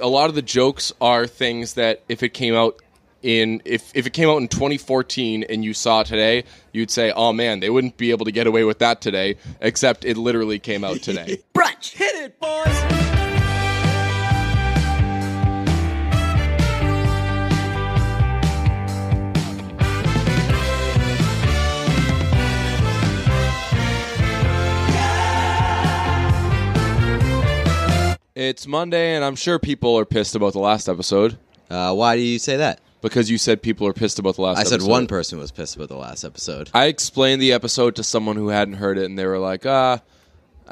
a lot of the jokes are things that if it came out in if if it came out in 2014 and you saw today, you'd say, "Oh man, they wouldn't be able to get away with that today." Except it literally came out today. Brunch. Hit it, boys. It's Monday, and I'm sure people are pissed about the last episode Uh, why do you say that? because you said people are pissed about the last. Episode. I said episode. one person was pissed about the last episode. I explained the episode to someone who hadn't heard it, and they were like, "Ah,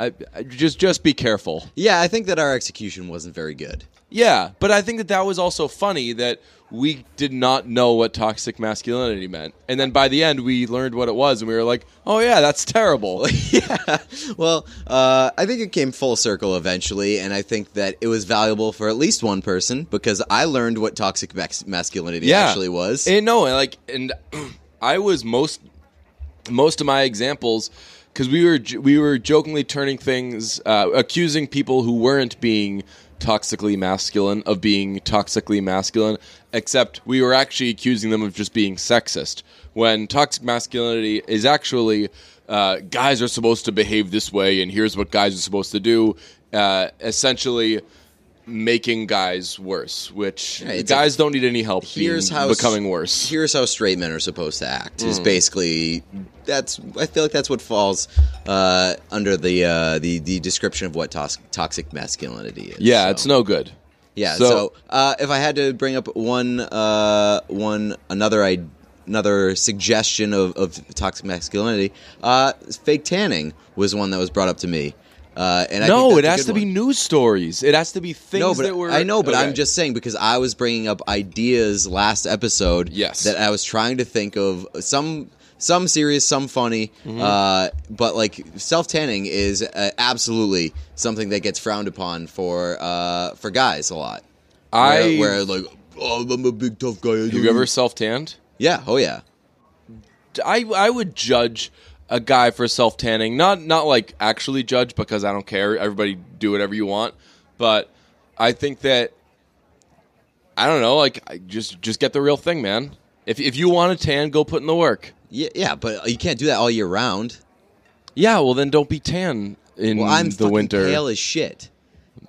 I, I just just be careful." Yeah, I think that our execution wasn't very good. Yeah, but I think that that was also funny that we did not know what toxic masculinity meant, and then by the end we learned what it was, and we were like, "Oh yeah, that's terrible." yeah. Well, uh, I think it came full circle eventually, and I think that it was valuable for at least one person because I learned what toxic max- masculinity yeah, actually was. And no, and like, and I was most most of my examples because we were we were jokingly turning things, uh, accusing people who weren't being toxically masculine of being toxically masculine, except we were actually accusing them of just being sexist. When toxic masculinity is actually uh, guys are supposed to behave this way, and here's what guys are supposed to do. Uh, essentially, making guys worse, which Yeah, guys don't need any help here's being, how becoming worse. Here's how straight men are supposed to act. Mm. Is basically that's I feel like that's what falls uh, under the uh, the the description of what tos- toxic masculinity is. yeah, So, it's no good. Yeah. So- So, uh, if I had to bring up one uh, one another I, another suggestion of, of toxic masculinity, uh, fake tanning was one that was brought up to me. Uh, and I no, it has to be news stories. It has to be things No, but that were. I know, but I'm just saying because I was bringing up ideas last episode. Yes. that I was trying to think of some some serious, some funny. Mm-hmm. Uh, but like self tanning is uh, absolutely something that gets frowned upon for uh, for guys a lot. I. where, where like oh, I'm a big tough guy. Have you ever self tanned? Yeah. Oh yeah. I I would judge a guy for self tanning, not not like actually judge because I don't care. Everybody do whatever you want, but I think that I don't know. Like, just just get the real thing, man. If if you want to tan, go put in the work. Yeah, yeah, but you can't do that all year round. Yeah, well then don't be tan in Well, I'm the winter. pale as shit.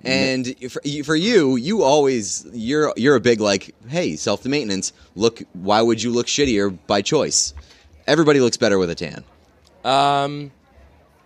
And for, for you, you always you're you're a big like, hey, self maintenance. Look, why would you look shittier by choice? Everybody looks better with a tan. Um,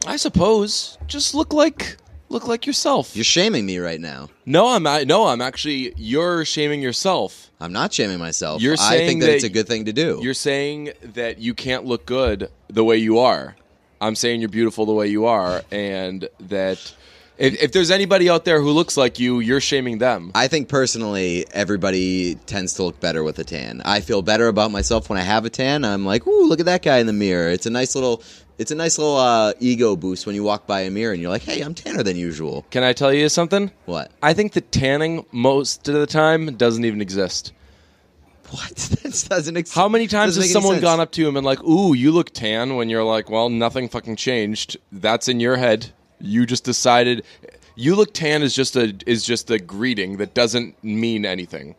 I suppose just look like look like yourself. You're shaming me right now. no, I'm not, no, I'm actually you're shaming yourself. I'm not shaming myself. You're I saying think that, that it's a good thing to do. You're saying that you can't look good the way you are. I'm saying you're beautiful the way you are, and that if, if there's anybody out there who looks like you, you're shaming them. I think personally, everybody tends to look better with a tan. I feel better about myself when I have a tan. I'm like, ooh, look at that guy in the mirror. It's a nice little, it's a nice little uh, ego boost when you walk by a mirror and you're like, hey, I'm tanner than usual. Can I tell you something? What? I think that tanning most of the time doesn't even exist. What? that doesn't. Ex- How many times doesn't has make any someone sense. gone up to him and like, "Ooh, you look tan," when you're like, "Well, nothing fucking changed. That's in your head. You just decided." You look tan is just a is just a greeting that doesn't mean anything.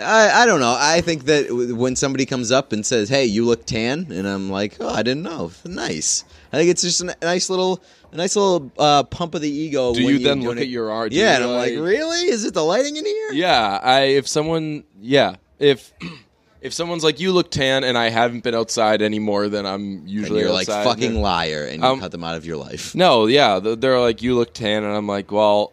I, I don't know. I think that when somebody comes up and says, "Hey, you look tan," and I'm like, "Oh, I didn't know." Nice. I think it's just a nice little, a nice little uh, pump of the ego. Do when you then look it. at your art? Yeah, and I'm like, really? Is it the lighting in here? Yeah, I if someone yeah, if if someone's like you look tan and I haven't been outside any more than I'm And usually you're like fucking liar, and you Um, cut them out of your life. No, yeah, they're like you look tan and I'm like, well,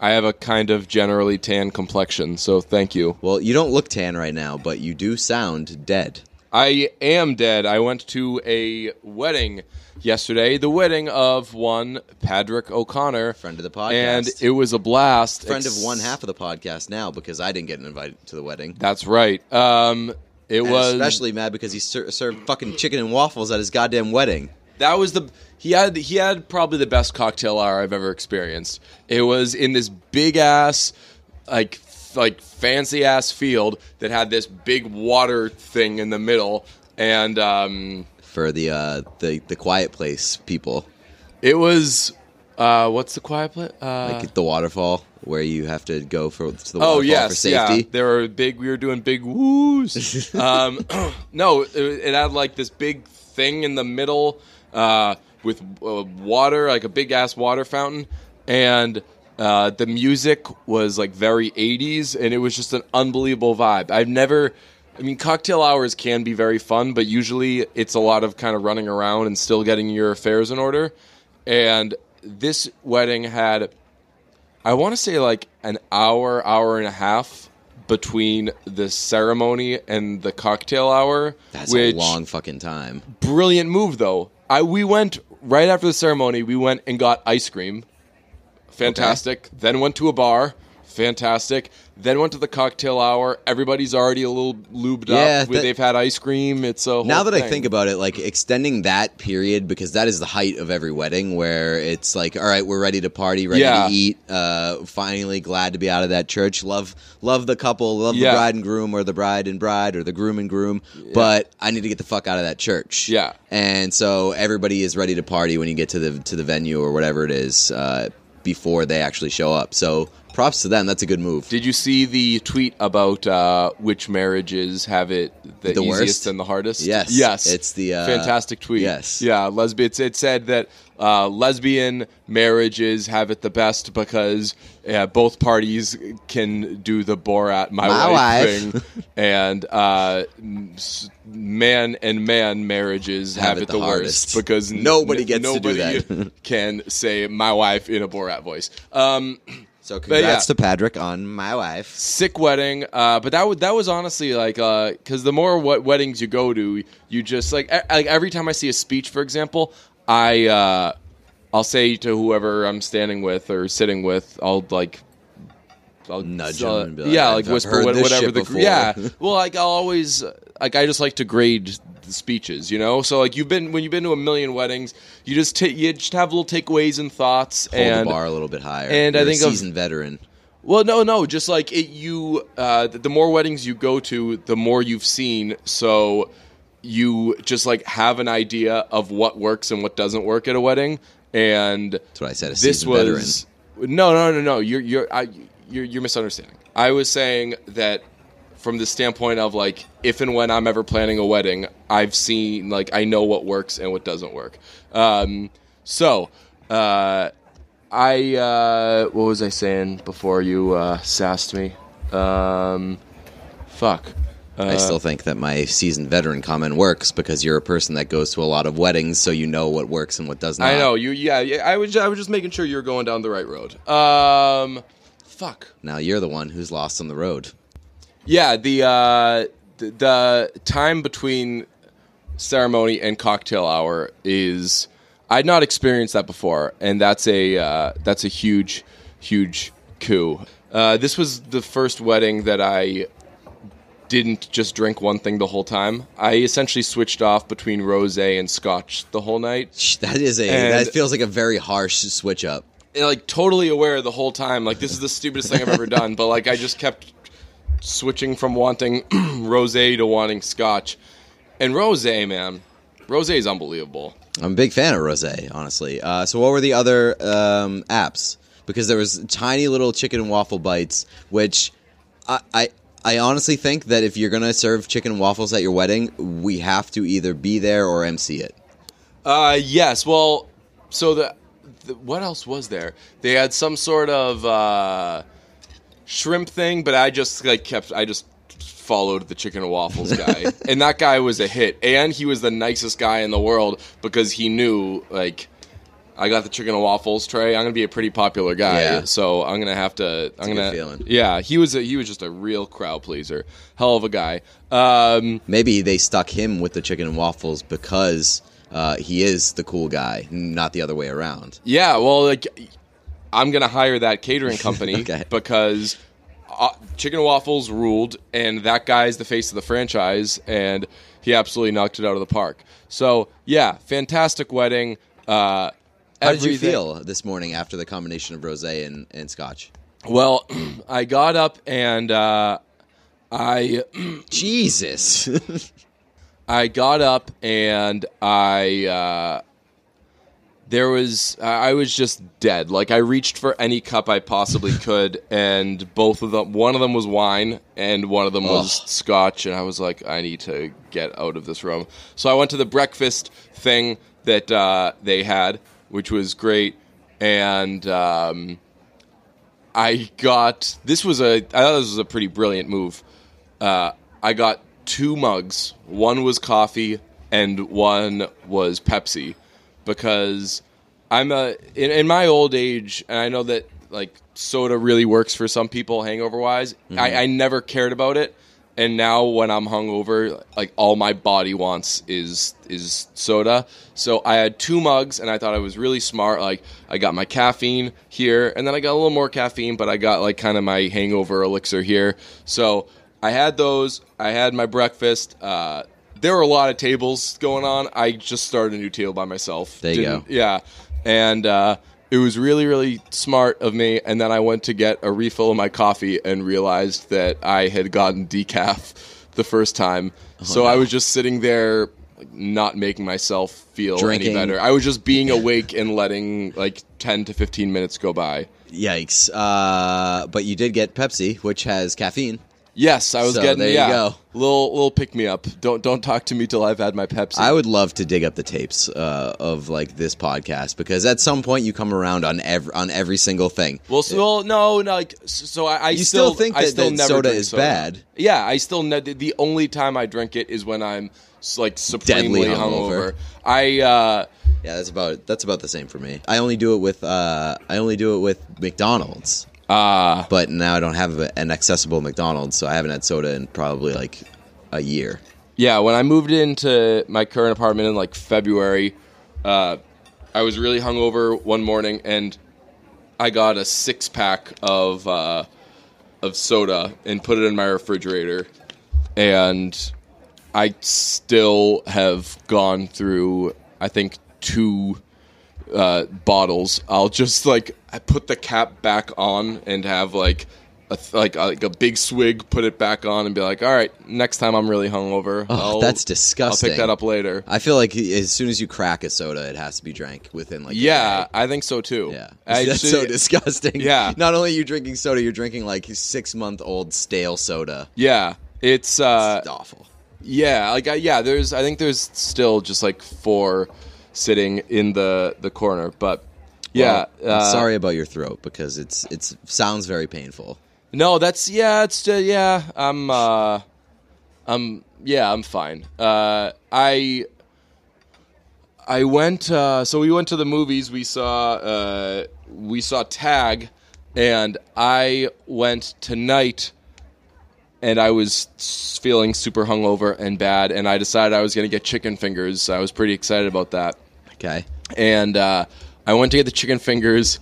I have a kind of generally tan complexion, so thank you. Well, you don't look tan right now, but you do sound dead. I am dead. I went to a wedding yesterday, the wedding of one Patrick O'Connor, Friend of the podcast. and it was a blast. Friend Ex- of one half of the podcast now because I didn't get invited to the wedding. That's right. Um, it And was especially mad because he ser- served fucking chicken and waffles at his goddamn wedding. That was the he had he had probably the best cocktail hour I've ever experienced. It was in this big ass like like fancy ass field that had this big water thing in the middle and um for the uh, the the quiet place people. it was Uh, what's the quiet place? Uh, like the waterfall where you have to go for to the oh waterfall yes, for safety. yeah. There were big. We were doing big woos. um, no, it, it had like this big thing in the middle uh, with uh, water, like a big ass water fountain, and uh, the music was like very 80s, and it was just an unbelievable vibe. I've never. I mean, cocktail hours can be very fun, but usually it's a lot of kind of running around and still getting your affairs in order. And this wedding had, I want to say, like an hour, hour and a half between the ceremony and the cocktail hour. That's which, a long fucking time. brilliant move though. I we went right after the ceremony. We went and got ice cream, fantastic. Then went to a bar, fantastic. Then went to the cocktail hour. Everybody's already a little lubed Yeah, up. that- They've had ice cream. It's a whole Now that I think about it, like extending that period because that is the height of every wedding, where it's like, all right, we're ready to party, ready Yeah. to eat. Uh, finally, glad to be out of that church. Love, love the couple, love Yeah. the bride and groom, or the bride and bride, or the groom and groom. But I need to get the fuck out of that church. Yeah. and so everybody is ready to party when you get to the to the venue or whatever it is uh, before they actually show up. So props to them. That's a good move. Did you see the tweet about uh, which marriages have it the, The easiest worst? and the hardest? Yes. yes, It's the, uh, fantastic tweet. yes. yeah, lesbian. It, it said that uh, lesbian marriages have it the best because uh, both parties can do the Borat my, My wife, wife. thing, and uh, man and man marriages have, it, the, worst because n- Nobody gets to do nobody that. can say my wife in a Borat voice. Um, So yeah. congrats to Patrick on my wife. sick wedding uh, but that, w- that was honestly like because the more what weddings you go to you just like, e- like every time i see a speech for example i uh, i'll say to whoever i'm standing with or sitting with i'll like I'll Nudge uh, him and be like, yeah, "I've like whisper what- whatever the before." yeah. Well, like I'll always like I just like to grade speeches, you know. So like you've been when you've been to a million weddings, you just ta- you just have little takeaways and thoughts Hold and the bar a little bit higher. and I You're a think of- seasoned veteran. well, no, no, just like it, you, uh, the, more weddings you go to, the more you've seen. So you just like have an idea of what works and what doesn't work at a wedding. And That's what I said. A this seasoned was no, no, no, no. You're you're I, you're you're misunderstanding. I was saying that from the standpoint of like if and when I'm ever planning a wedding, I've seen like I know what works and what doesn't work. Um, so. Uh, I uh, what was I saying before you uh, sassed me? Um, fuck. Uh, I still think that my seasoned veteran comment works because you're a person that goes to a lot of weddings, so you know what works and what does not. I know you. Yeah, yeah. I was. I was just making sure you're going down the right road. Um, fuck. Now you're the one who's lost on the road. Yeah. The uh, the, the time between ceremony and cocktail hour is I'd not experienced that before, and that's a uh, that's a huge, huge coup. Uh, this was the first wedding that I didn't just drink one thing the whole time. I essentially switched off between rosé and scotch the whole night. That is a And- that feels like a very harsh switch up. And, like totally aware the whole time. Like this is the stupidest thing I've ever done. But like I just kept switching from wanting rosé to wanting scotch. And rosé, man, rosé is unbelievable. I'm a big fan of rosé, honestly. Uh, so, what were the other um, apps? Because there was tiny little chicken and waffle bites, which I, I I honestly think that if you're gonna serve chicken and waffles at your wedding, we have to either be there or MC it. Uh, yes. Well, so the, the what else was there? They had some sort of uh, shrimp thing, but I just like kept. I just followed the chicken and waffles guy, and that guy was a hit. And he was the nicest guy in the world because he knew like. I got the chicken and waffles tray. I'm gonna be a pretty popular guy, Yeah. so I'm gonna have to. I'm gonna. feeling. Yeah, he was. A, he was just a real crowd pleaser. Hell of a guy. Um, Maybe they stuck him with the chicken and waffles because uh, he is the cool guy, not the other way around. Yeah, well, like I'm gonna hire that catering company Okay. because uh, Chicken Waffles ruled, and that guy's the face of the franchise, and he absolutely knocked it out of the park. So yeah, fantastic wedding. Uh, How did you feel this morning after the combination of rosé and, and scotch? Well, I got up and uh, I Jesus. I got up and I uh, there was I was just dead. Like I reached for any cup I possibly could, and both of them, one of them was wine, and one of them was Ugh. scotch, and I was like, I need to get out of this room. So I went to the breakfast thing that uh, they had, which was great, and. Um, I got this was a I thought this was a pretty brilliant move. Uh, I got two mugs. One was coffee and one was Pepsi because I'm a in, in my old age, and I know that like soda really works for some people hangover wise. I, I never cared about it, and now when I'm hungover, like all my body wants is is soda. So I had two mugs, and I thought I was really smart. Like I got my caffeine here, and then I got a little more caffeine, but I got like kind of my hangover elixir here. So I had those. I had my breakfast. Uh, there were a lot of tables going on. I just started a new table by myself. There you Didn't- go. Yeah, and uh, it was really, really smart of me. And then I went to get a refill of my coffee and realized that I had gotten decaf the first time. Oh, so I was just sitting there, like, not making myself feel Drinking. any better. I was just being awake and letting like ten to fifteen minutes go by. Yikes! Uh, but you did get Pepsi, which has caffeine. Yes, I was So getting there you yeah, go. little little pick me up. Don't don't talk to me till I've had my Pepsi. I would love to dig up the tapes uh, of like this podcast because at some point you come around on every on every single thing. Well, so, well, no, no. Like, so I, I You still still, think I that- still that never soda is soda. bad? Yeah, I still ne- the only time I drink it is when I'm like supremely Deadly hungover. hungover. I uh, Yeah, that's about that's about the same for me. I only do it with uh, I only do it with McDonald's, uh but now I don't have a, an accessible McDonald's, so I haven't had soda in probably like a year. yeah. When I moved into my current apartment in like February, uh, I was really hungover one morning, and I got a six pack of uh, of soda and put it in my refrigerator, and I still have gone through I think two uh, bottles. I'll just like I put the cap back on and have like a th- like a, like a big swig, put it back on, and be like, all right, next time I'm really hungover, Oh, I'll- that's disgusting. I'll pick that up later. I feel like as soon as you crack a soda, it has to be drank within like a Yeah. I think so too. Yeah, I that's should- so disgusting. Yeah. not only are you drinking soda, you're drinking like six month old stale soda. Yeah, it's uh, It's awful. Yeah, like I, yeah, there's I think there's still just like four sitting in the the corner, but yeah, Well, I'm uh, sorry about your throat because it's it's sounds very painful. No, that's yeah, it's uh, yeah, I'm uh I'm yeah, I'm fine. Uh I I went uh so we went to the movies, we saw uh we saw Tag and I went tonight and I was feeling super hungover and bad and I decided I was going to get chicken fingers. I was pretty excited about that Okay. and uh, I went to get the chicken fingers,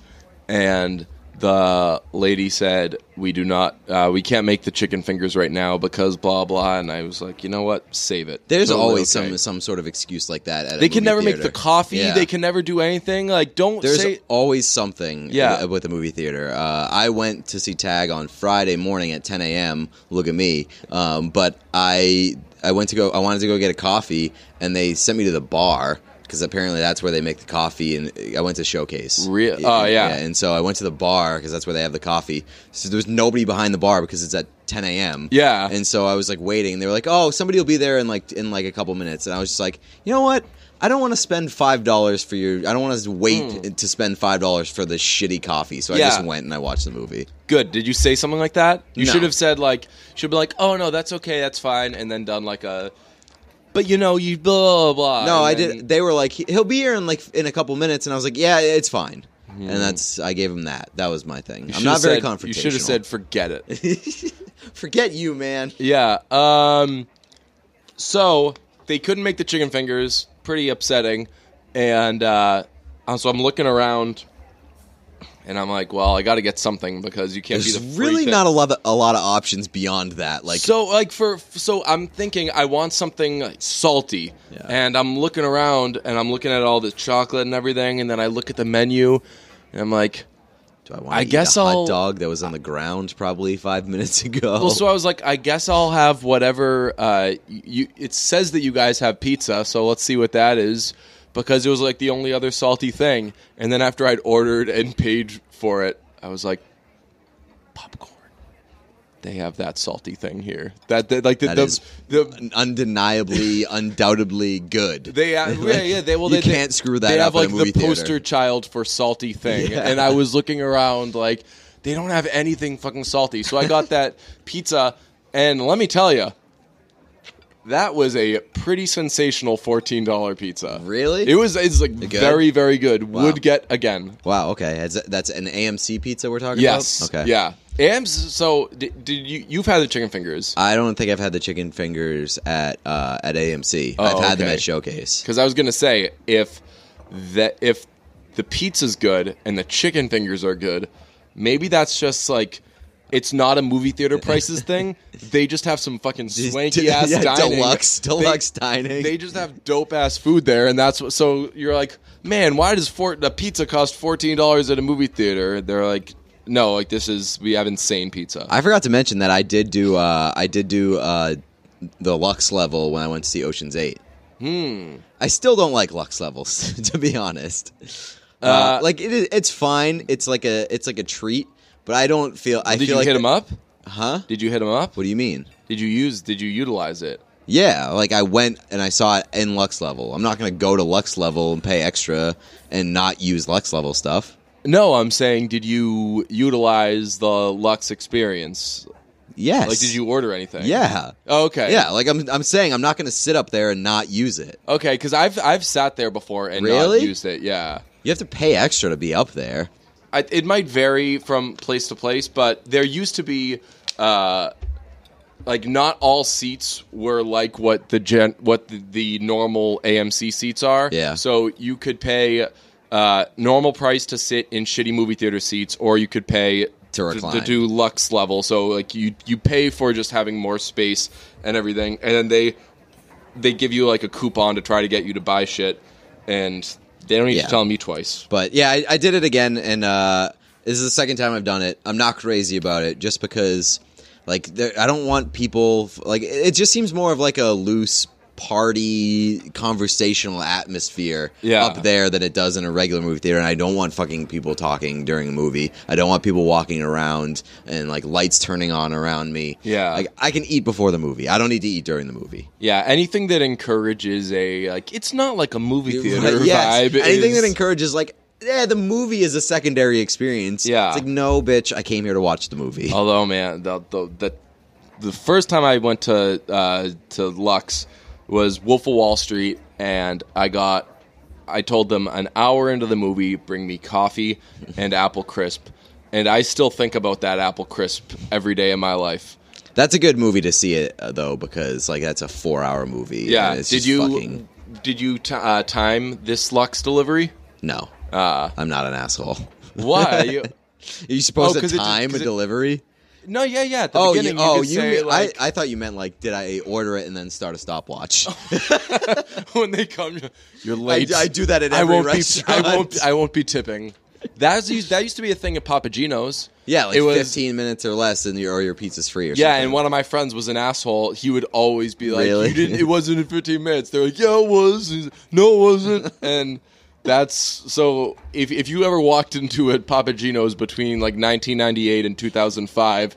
and the lady said, "We do not, uh, we can't make the chicken fingers right now because blah blah." And I was like, "You know what? Save it." There's Totally always okay. some some sort of excuse like that. At a They can movie never make theater. the coffee. Yeah. They can never do anything. Like, don't There's say. always something Yeah. w- with the movie theater. Uh, I went to see Tag on Friday morning at 10 a.m. Look at me. Um, but I I went to go. I wanted to go get a coffee, and they sent me to the bar because apparently that's where they make the coffee. And I went to Showcase. Rea- oh, yeah. And so I went to the bar because that's where they have the coffee. So there was nobody behind the bar because it's at 10 a.m. Yeah. And so I was like waiting, and they were like, "Oh, somebody will be there in like in like a couple minutes." And I was just like, "You know what? I don't want to spend five dollars for your. I don't want to wait hmm. to spend five dollars for this shitty coffee." So I. Yeah. just went and I watched the movie. Good. Did you say something like that? You No. should have said like, should be like, "Oh no, that's okay, that's fine," and then done like a. But you know, you blah blah. blah No, and I then- did. They were like, "He'll be here in like in a couple minutes," and I was like, "Yeah, it's fine." Hmm. And that's I gave him that. That was my thing. I'm not very said- confrontational. You should have said, "Forget it." "Forget you, man." Yeah. Um. So they couldn't make the chicken fingers. Pretty upsetting. And uh, so I'm looking around, and I'm like, well, I got to get something because you can't There's be the really thing. not a lot of, a lot of options beyond that. Like, so like for so I'm thinking I want something like, salty, Yeah. and I'm looking around and I'm looking at all the chocolate and everything, and then I look at the menu, and I'm like, do I want I guess a hot I'll- dog that was on the ground probably five minutes ago? Well, so I was like, I guess I'll have whatever. Uh, you. It says that you guys have pizza, so let's see what that is. Because it was like the only other salty thing. And then after I'd ordered and paid for it, I was like, popcorn. They have that salty thing here. That, that like the, That the, the undeniably, undoubtedly good. they uh, yeah yeah they well You they, they- can't screw that They up have like the theater. poster child for salty thing, Yeah. and I was looking around like they don't have anything fucking salty. So I got that pizza, and let me tell you, that was a pretty sensational fourteen dollar pizza. Really? It was. It's like good? very very good. Wow. Would get again. Wow. Okay, Is that- that's an AMC pizza we're talking Yes. about. Okay. Yeah. And so did, did you? You've had the chicken fingers. I don't think I've had the chicken fingers at uh, at AMC. Oh, I've had them okay. at Showcase. Because I was gonna say if that if the pizza's good and the chicken fingers are good, maybe that's just like it's not a movie theater prices thing. They just have some fucking swanky ass yeah, dining. deluxe, They- deluxe dining. They just have dope ass food there, and that's what. So you're like, man, why does four, a pizza cost fourteen dollars at a movie theater? They're like, no, like this is we have insane pizza. I forgot to mention that I did do uh, I did do uh, the Lux level when I went to see Ocean's Eight. Hmm. I still don't like Lux levels, to be honest. Uh, Uh, like it, is- it's fine. It's like a it's like a treat, but I don't feel. I Did feel you like hit him up? Huh? Did you hit him up? What do you mean? Did you use? Did you utilize it? Yeah, like I went and I saw it in Lux level. I'm not going to go to Lux level and pay extra and not use Lux level stuff. No, I'm saying, did you utilize the Lux experience? Yes. Like, did you order anything? Yeah. Oh, okay. Yeah, like I'm I'm saying I'm not going to sit up there and not use it. Okay, because I've I've sat there before and Really? not used it. Yeah. You have to pay extra to be up there. I, it might vary from place to place, but there used to be, uh, like not all seats were like what the gen what the, the normal AMC seats are. Yeah. So you could pay uh, normal price to sit in shitty movie theater seats, or you could pay To to, recline. do Lux level. So like you you pay for just having more space and everything, and then they they give you like a coupon to try to get you to buy shit, and they don't need Yeah. to tell me twice. But yeah, I, I did it again, and uh, this is the second time I've done it. I'm not crazy about it, just because, like, there, I don't want people like. It it just seems more of like a loose party conversational atmosphere Yeah. up there than it does in a regular movie theater and I don't want fucking people talking during a movie. I don't want people walking around and like lights turning on around me. Yeah. Like I can eat before the movie. I don't need to eat during the movie. Yeah, anything that encourages a like it's not like a movie theater yes. vibe. Anything is- that encourages like yeah, the movie is a secondary experience. Yeah. It's like no bitch, I came here to watch the movie. Although, man, the the the, the first time I went to uh, to Lux was Wolf of Wall Street, and I got I told them an hour into the movie, bring me coffee and apple crisp, and I still think about that apple crisp every day of my life. That's a good movie to see it uh, though because like that's a 4-hour movie. Yeah, did you fucking did you t- uh, time this Lux delivery? no. Uh, I'm not an asshole. why? you, Are you supposed Oh, time it just- time 'cause a it- delivery? No, yeah, yeah. At the Oh, beginning, you, oh, you say, mean, like, I, I thought you meant like did I order it and then start a stopwatch? when they come, you're late. I do that at I every won't restaurant. be. I won't. I won't be tipping. That's used, that used to be a thing at Papa Gino's. yeah, like it was, 15 minutes or less and your or your pizza's free or Yeah, something. and one of my friends was an asshole. He would always be like, Really? "You didn't. It wasn't in 15 minutes." They're like, "Yeah, it was." He's, no, it wasn't. and that's so. If if you ever walked into a Papa Gino's between like 1998 and 2005,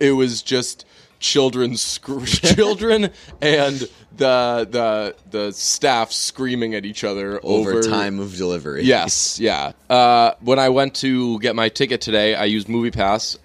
it was just children, scr- children, and the the the staff screaming at each other over, over time of delivery. Yes, yeah. Uh, when I went to get my ticket today, I used MoviePass.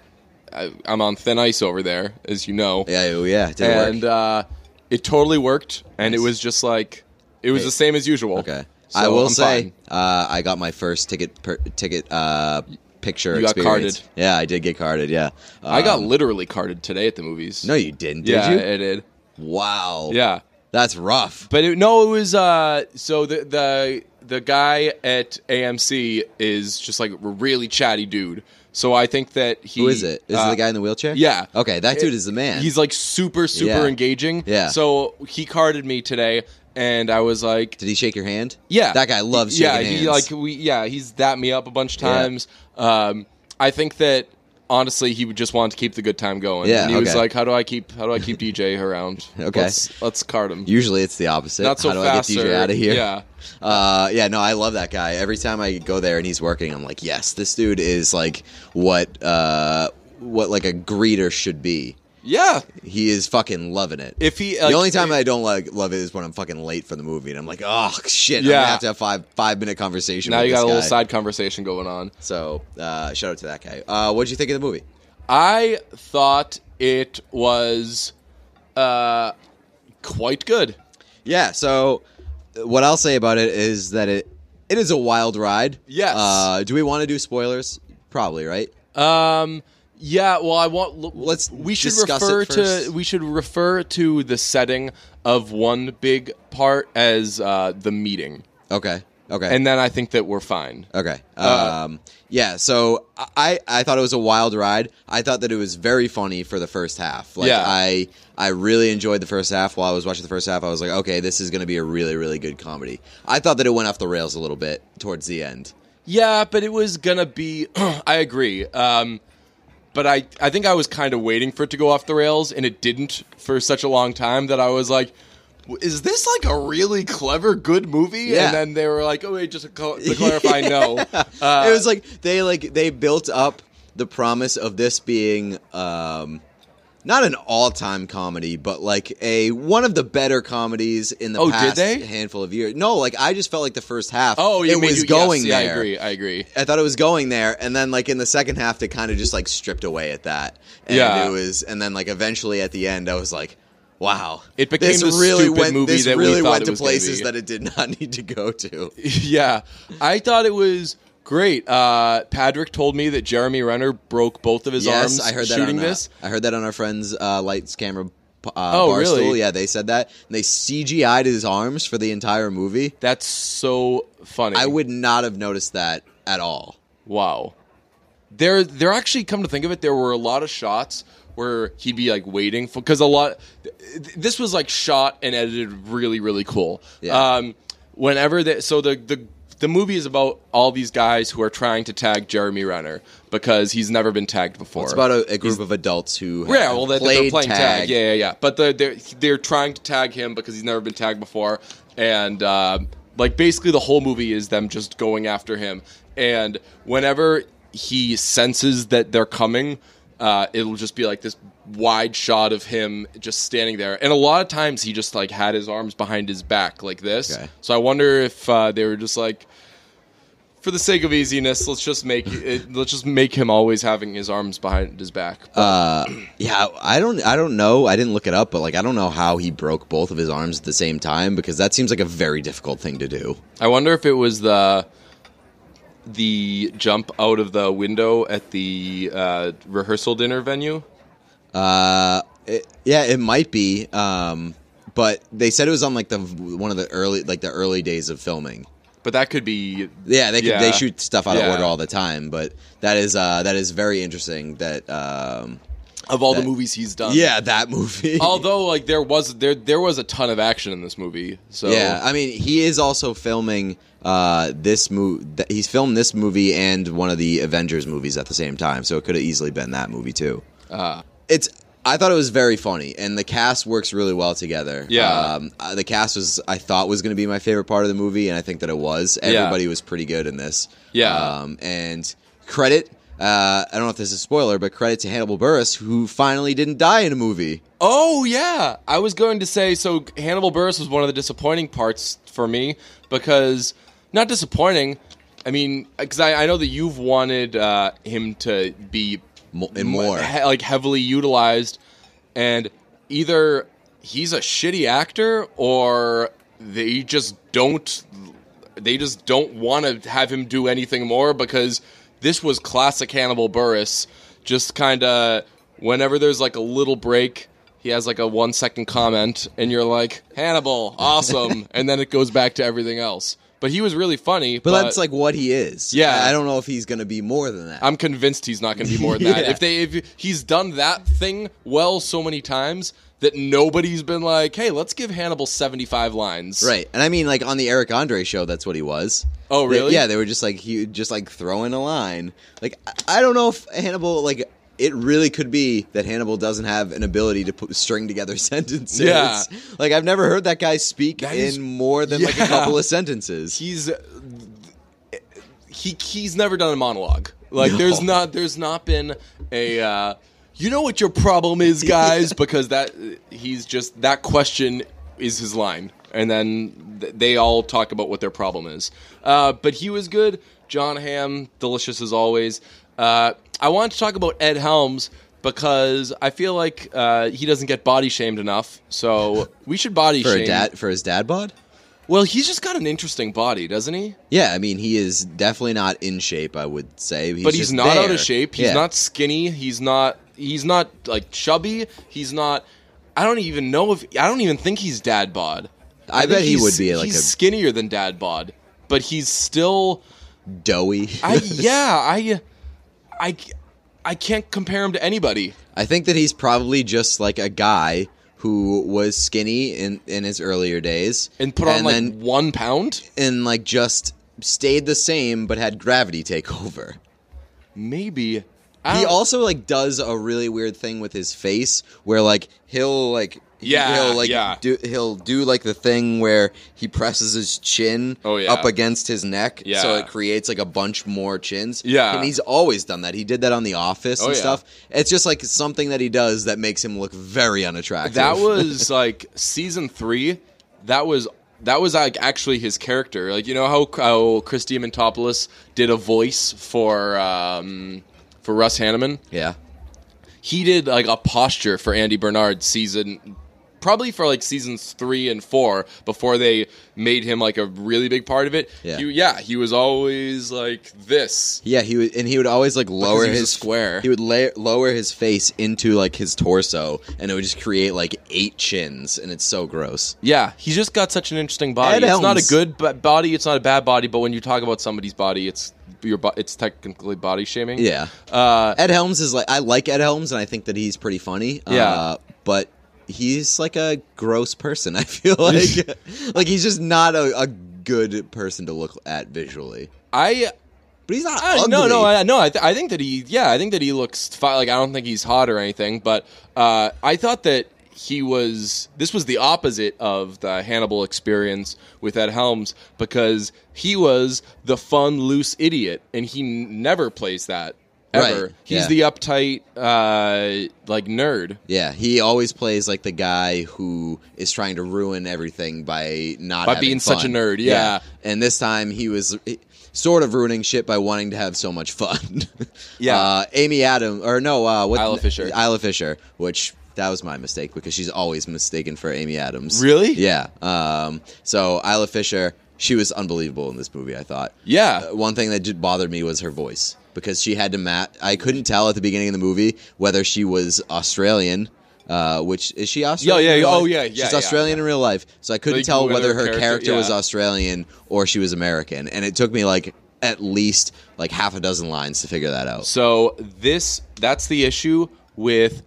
I, I'm on thin ice over there, as you know, Yeah, oh, yeah, it and uh, it totally worked. And it was just like it was Hey. the same as usual. Okay. So I will I'm say, uh, I got my first ticket per, ticket uh, picture. You got experience. carded. Yeah, I did get carded. Yeah, I got Um, literally carded today at the movies. No, you didn't. Did yeah, you? I did. wow. Yeah, that's rough. but it, no, it was uh. So the the the guy at AMC is just like a really chatty dude. So I think that he Who is it? Is uh, it the guy in the wheelchair? yeah. Okay, that dude is the man. He's like super, super Yeah. engaging. Yeah. So he carded me today, and I was like, Did he shake your hand? yeah, That guy loves Yeah, shaking he hands. like we yeah he's that me up a bunch of Yeah. times. Um, I think that honestly, he would just want to keep the good time going. Yeah, and he was okay. like, "How do I keep How do I keep DJ around? Okay. let's, let's card him. Usually it's the opposite. Not so How do fast, I get DJ out of here? Yeah, Uh, yeah, no, I love that guy. Every time I go there and he's working, I'm like, yes, this dude is like what uh, what like a greeter should be. Yeah. He is fucking loving it. If he the only time I don't like love it is when I'm fucking late for the movie and I'm like, oh shit, I'm Yeah. gonna have to have five five minute conversation. now you got a little guy. side conversation going on. So uh, shout out to that guy. Uh, what'd you think of the movie? I thought it was uh, quite good. Yeah. So what I'll say about it is that it it is a wild ride. Yes. Uh, do we want to do spoilers? Probably, right? Um. Yeah. Well, I want. l- Let's We should discuss refer it first. to. We should refer to the setting of one big part as uh, the meeting, Okay. Okay. and then I think that we're fine. Okay. Uh, Um, yeah. So I I thought it was a wild ride. I thought that it was very funny for the first half. Like Yeah. I I really enjoyed the first half. While I was watching the first half, I was like, okay, this is going to be a really really good comedy. I thought that it went off the rails a little bit towards the end. Yeah, but it was gonna be. I agree. Um, but I, I think I was kind of waiting for it to go off the rails, and it didn't for such a long time that I was like, "Is this like a really clever, good movie?" Yeah. And then they were like, "Oh wait, just to, clarify, no." Uh, it was like they like they built up the promise of this being um not an all-time comedy but like a one of the better comedies in the Oh, did past they? handful of years no like i just felt like the first half oh, it was you- going yes, there Yeah, I agree. I agree. I thought it was going there, and then like in the second half, they kind of just like stripped away at that. And Yeah. it was, and then like eventually at the end, I was like, "Wow, It became this really stupid went, movie this that we really thought went it to places that it did not need to go to." yeah, I thought it was great. Uh, Patrick told me that Jeremy Renner broke both of his yes, arms I heard that shooting on, uh, this. I heard that on our friends' uh, lights camera. Uh, Oh, Barstool. really? Yeah, they said that. And they CGI'd his arms for the entire movie. That's so funny. I would not have noticed that at all. Wow. There, there actually, come to think of it, there were a lot of shots where he'd be like waiting for because a lot. th- This was like shot and edited really, really cool. Yeah. Um, whenever that, so the the the movie is about all these guys who are trying to tag Jeremy Renner because he's never been tagged before. It's about a, a group of adults who have Yeah, well, they're, played they're playing tag. tag. Yeah, yeah, yeah. But they're, they're they're trying to tag him because he's never been tagged before, and uh, like basically the whole movie is them just going after him. And whenever he senses that they're coming, uh, it'll just be like this wide shot of him just standing there. And a lot of times he just like had his arms behind his back like this. Okay. So I wonder if uh, they were just like. For the sake of easiness, let's just make it, let's just make him always having his arms behind his back. Uh, yeah, I don't, I don't know. I didn't look it up, but like, I don't know how he broke both of his arms at the same time because that seems like a very difficult thing to do. I wonder if it was the the jump out of the window at the uh, rehearsal dinner venue. Uh, it, yeah, it might be. Um, but they said it was on like the one of the early, like the early days of filming. But that could be Yeah, they could, Yeah. they shoot stuff out of Yeah. order all the time, but that is uh, that is very interesting. That um, of all That- the movies he's done. yeah, that movie. Although like there was there there was a ton of action in this movie. So Yeah, I mean, he is also filming uh, this movie. He's filmed this movie and one of the Avengers movies at the same time, so it could have easily been that movie too. uh, It's. I thought it was very funny, and the cast works really well together. Yeah. um, uh, the cast was I thought was going to be my favorite part of the movie, and I think that it was. Yeah. Everybody was pretty good in this. Yeah. um, and credit. Uh, I don't know if this is a spoiler, but credit to Hannibal Buress, who finally didn't die in a movie. Oh yeah, I was going to say so. Hannibal Buress was one of the disappointing parts for me because not disappointing. I mean, because I, I know that you've wanted uh, him to be Mo- and more. he- like heavily utilized, and either he's a shitty actor or they just don't they just don't want to have him do anything more because this was classic Hannibal Buress. Just kind of whenever there's like a little break, he has like a one second comment, and you're like Hannibal, awesome, and then it goes back to everything else. But he was really funny. But, that's like what he is. Yeah. I don't know if he's going to be more than that. I'm convinced he's not going to be more than that. If they if he's done that thing well so many times that nobody's been like, "Hey, let's give Hannibal 75 lines." right. And I mean, like on the Eric Andre show, that's what he was. Oh, They- really? yeah, they were just like he just like throwing a line. Like I, I don't know if Hannibal like it really could be that Hannibal doesn't have an ability to put, string together sentences. Yeah. like I've never heard that guy speak That in is- more than like a couple of sentences. he's he he's never done a monologue. Like No. there's not there's not been a uh, you know what your problem is, guys, because that he's just that question is his line, and then th- they all talk about what their problem is. Uh, but he was good. Jon Hamm, delicious as always. Uh, I want to talk about Ed Helms because I feel like uh, he doesn't get body shamed enough. So we should body for shame. dad for his dad bod. Well, he's just got an interesting body, doesn't he? Yeah, I mean he is definitely not in shape. I would say, but he's not out of shape. He's Yeah. not skinny. He's not. He's not like chubby. He's not. I don't even know if. I don't even think he's dad bod. I think bet he would be like he's a skinnier than dad bod, but he's still. doughy. I yeah. I. I. I can't compare him to anybody. I think that he's probably just like a guy who was skinny in in his earlier days And put on like then one pound. and like just stayed the same but had gravity take over. Maybe. He also like does a really weird thing with his face where like he'll like Yeah, he'll like yeah. do he'll do like the thing where he presses his chin Oh, yeah. up against his neck yeah. so it creates like a bunch more chins. Yeah. And he's always done that. He did that on the office Oh, and yeah. stuff. It's just like something that he does that makes him look very unattractive. That was like season three. That was that was like actually his character. Like you know how how Chris Diamantopoulos did a voice for um, for Russ Hanneman. Yeah. He did like a posture for Andy Bernard season. Probably for like seasons three and four before they made him like a really big part of it. Yeah. he, yeah, he was always like this. Yeah, he would, and he would always like lower he was a his square. He would lower his face into like his torso, and it would just create like eight chins, and it's so gross. Yeah, he's just got such an interesting body. Ed it's not a good b- body. It's not a bad body. But when you talk about somebody's body, it's your. bo- It's technically body shaming. Yeah, Uh, Ed Helms is like I like Ed Helms, and I think that he's pretty funny. Yeah. uh, but he's like a gross person. I feel like like he's just not a, a good person to look at visually. I. But he's not. I ugly. no, no, I, no. I, th- I think that he. Yeah, I think that he looks fi- like. I don't think he's hot or anything. But uh, I thought that he was. This was the opposite of the Hannibal experience with Ed Helms because he was the fun, loose idiot, and he n- never plays that ever. Right, He's yeah. the uptight, uh, like nerd. Yeah, he always plays like the guy who is trying to ruin everything by not By being such a nerd, yeah. And this time he was sort of ruining shit by wanting to have so much fun. Yeah. uh, Amy Adams, or no, uh, what? Isla Fisher. Isla Fisher, which that was my mistake because she's always mistaken for Amy Adams. Really? Yeah. Um, so Isla Fisher, she was unbelievable in this movie. I thought. Yeah. Uh, one thing that did bothered me was her voice because she had to mat. I couldn't tell at the beginning of the movie whether she was Australian. Uh, which is she Australian? yeah, yeah, oh, yeah, yeah, She's yeah, Australian yeah. in real life, so I couldn't Like, tell whether her character- character, was. Australian or she was American, and it took me like at least like half a dozen lines to figure that out. So this that's the issue with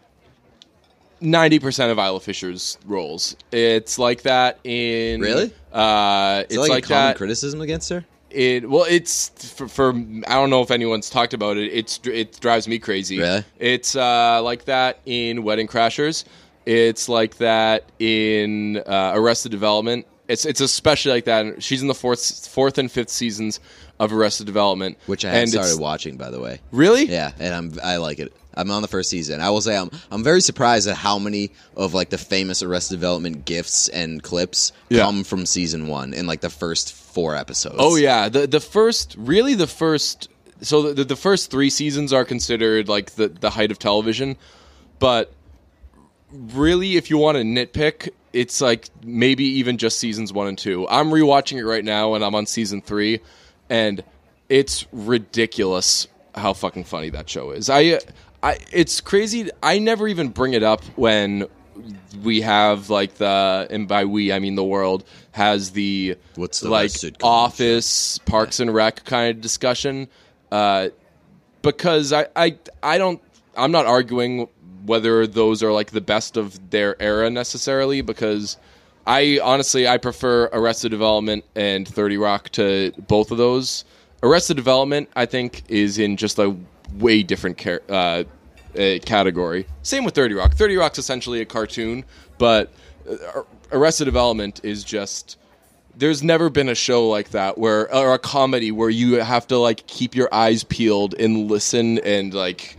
ninety percent of Isla Fisher's roles. It's like that in Really? Uh, it's it like, like that. criticism against her? It well, it's for, for I don't know if anyone's talked about it. It's it drives me crazy. Really? It's uh, like that in Wedding Crashers. It's like that in uh, Arrested Development. It's it's especially like that. She's in the fourth fourth and fifth seasons of Arrested Development, Which I haven't and it's- started watching, by the way. Really? Yeah, and I'm I like it. I'm on the first season. I will say I'm I'm very surprised at how many of like the famous Arrested Development gifts and clips Yeah. come from season one in like the first four episodes. Oh yeah, the the first really the first so the the first three seasons are considered like the the height of television, but really if you want to nitpick, it's like maybe even just seasons one and two. I'm rewatching it right now and I'm on season three, and it's ridiculous how fucking funny that show is. I I it's crazy. I never even bring it up when we have like the and by we I mean the world has the What's the like Office, Parks and Rec kind of discussion, uh, because I, I I don't I'm not arguing whether those are like the best of their era necessarily because I honestly I prefer Arrested Development and Thirty Rock to both of those. Arrested Development I think is in just a way different char- uh, uh, category. Same with Thirty Rock. Thirty Rock's essentially a cartoon, but uh, Arrested Development is just. There's never been a show like that where, or a comedy where you have to like keep your eyes peeled and listen and like,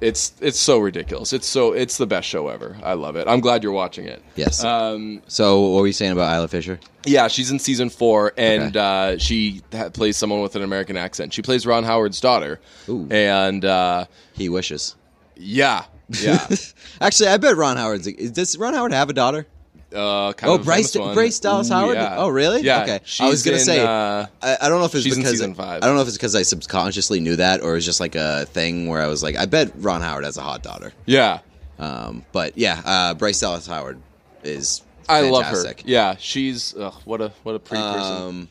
it's it's so ridiculous. It's so it's the best show ever. I love it. I'm glad you're watching it. Yes. Um, so what were you saying about Isla Fisher? yeah, she's in season four, and Okay. uh, she ha- plays someone with an American accent. She plays Ron Howard's daughter, Ooh. and uh, He wishes. Yeah, yeah, Actually, I bet Ron Howard's. Does Ron Howard have a daughter? uh, kind Oh, Bryce-. Bryce Dallas Ooh, Howard? yeah. Oh, really? Yeah, Okay. I was gonna in, say- uh, I, I don't know if it's because five. I don't know if it's because I subconsciously knew that, or it's just like a thing where I was like, I bet Ron Howard has a hot daughter. yeah, Um, but yeah, uh, Bryce Dallas Howard is. I love her. Yeah, she's ugh, what a what a pretty person. Um,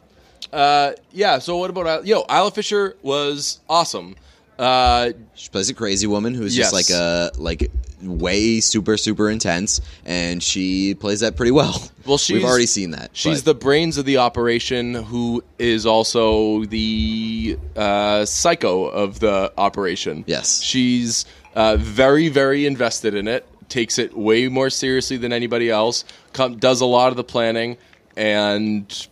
Uh, yeah. So what about yo? Isla Fisher was awesome. Uh, she plays a crazy woman who's Yes. just like a like way super super intense, and she plays that pretty well. Well, she's- we've already seen that. She's but- the brains of the operation, who is also the uh, psycho of the operation. Yes. she's uh, very, very invested in it. Takes it way more seriously than anybody else. Com- does a lot of the planning and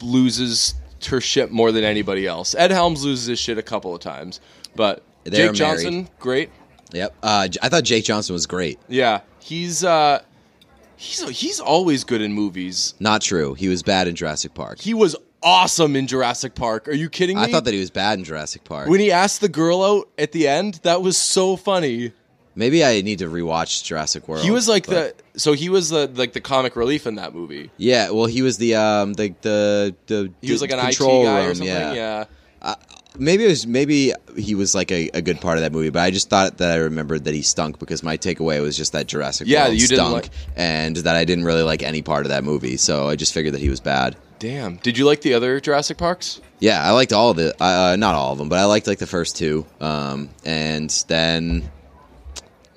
loses her shit more than anybody else. Ed Helms loses his shit a couple of times, but They're Jake Johnson, married. great. Yep. Uh, I thought Jake Johnson was great. Yeah, he's uh, he's he's always good in movies. Not true. He was bad in Jurassic Park. He was awesome in Jurassic Park. Are you kidding me? I thought that he was bad in Jurassic Park. when he asked the girl out at the end, that was so funny. Maybe I need to rewatch Jurassic World. He was like but- the so he was the like the comic relief in that movie. Yeah, well, he was the um the the the He was like an control IT guy room, or something. Yeah. Yeah. Maybe it was maybe he was like a, a good part of that movie, but I just thought that I remembered that he stunk because my takeaway was just that Jurassic Yeah, World you didn't stunk like- and that I didn't really like any part of that movie. So I just figured that he was bad. Damn. Did you like the other Jurassic Parks? Yeah, I liked all of it. Uh, not all of them, but I liked like the first two. Um, and then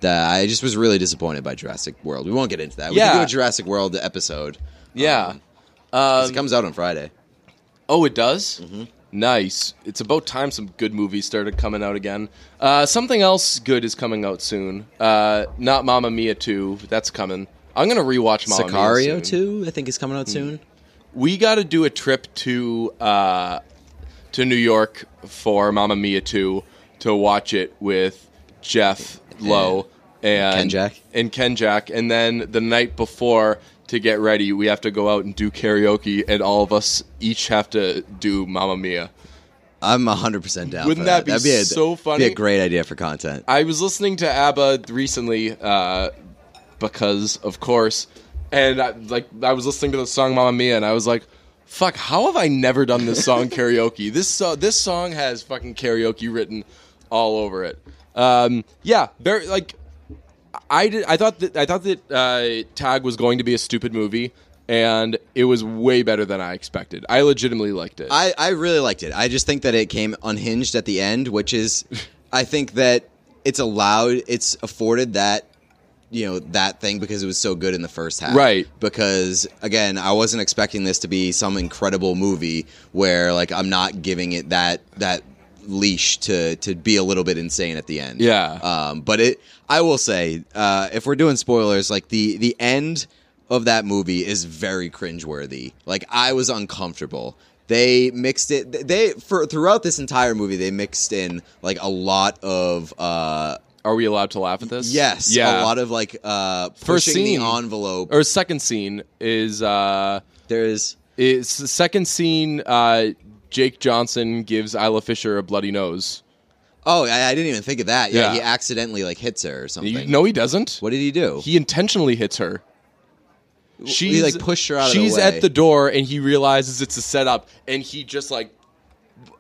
the, I just was really disappointed by Jurassic World. We won't get into that. We Yeah. can do a Jurassic World episode. Yeah. Um, 'cause Um, it comes out on Friday. oh, it does. Mm-hmm. Nice. It's about time some good movies started coming out again. Uh, something else good is coming out soon. Uh, not Mamma Mia two. That's coming. I'm gonna rewatch Mamma Mia. Sicario 2, I think, is coming out soon. we got to do a trip to uh, to New York for Mamma Mia 2 to watch it with Jeff Lowe and Ken Jack? and Ken Jack, and then the night before to get ready, we have to go out and do karaoke, and all of us each have to do Mamma Mia. I'm 100% down. Wouldn't for that be That'd be a, so Be funny? a great idea for content. I was listening to ABBA recently uh, because, of course, and I, like I was listening to the song "Mamma Mia" and I was like, "Fuck, how have I never done this song karaoke? This so- this song has fucking karaoke written all over it." Um, yeah, very like I did. I thought that I thought that uh, Tag was going to be a stupid movie, and it was way better than I expected. I legitimately liked it. I, I really liked it. I just think that it came unhinged at the end, which is, I think that it's allowed, it's afforded that, you know, that thing because it was so good in the first half. Right. Because, again, I wasn't expecting this to be some incredible movie where, like, I'm not giving it that, that leash to, to be a little bit insane at the end. Yeah. Um, but it, I will say, uh, if we're doing spoilers, like, the, the end of that movie is very cringeworthy. Like, I was uncomfortable they mixed it they for throughout this entire movie they mixed in like a lot of uh Are we allowed to laugh at this? yes Yeah. a lot of like uh First scene. the envelope or second scene is uh there's it's the second scene uh Jake Johnson gives Isla Fisher a bloody nose. oh I, I didn't even think of that yeah, Yeah. he accidentally like hits her or something You, no, he doesn't. what did he do He intentionally hits her. She like, pushed her out of the She's way. at the door and he realizes it's a setup and he just like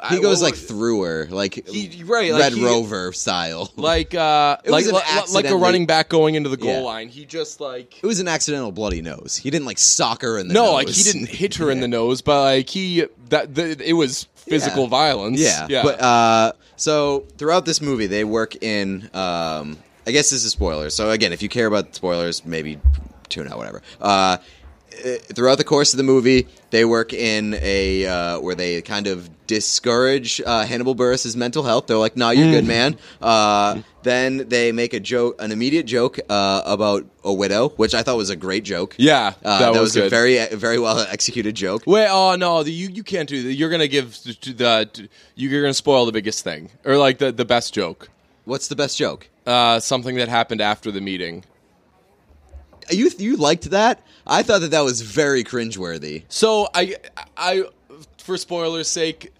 he I- goes like through her like He- right, like red he- rover style like uh like was an li- like a running back going into the goal Yeah. line. He just like it was an accidental bloody nose he didn't like sock her in the no, nose. like he didn't hit her in the nose, but like he that the, it was physical Yeah. violence. Yeah, yeah. But uh, so throughout this movie, they work in. Um, I guess this is spoilers. So again, if you care about spoilers, maybe tune out. Whatever. Uh, throughout the course of the movie, they work in a uh, where they kind of discourage uh, Hannibal Buress' mental health. They're like, "Nah, you're good, man." Uh, then they make a joke, an immediate joke uh, about a widow, which I thought was a great joke. Yeah, uh, that that, was was, a very very well executed joke. Wait, oh no, the, you you can't do that. You're gonna give to to the you're gonna spoil the biggest thing or like the the best joke. What's the best joke? Uh, something that happened after the meeting. You you liked that? I thought that that was very cringeworthy. So I I for spoilers' sake,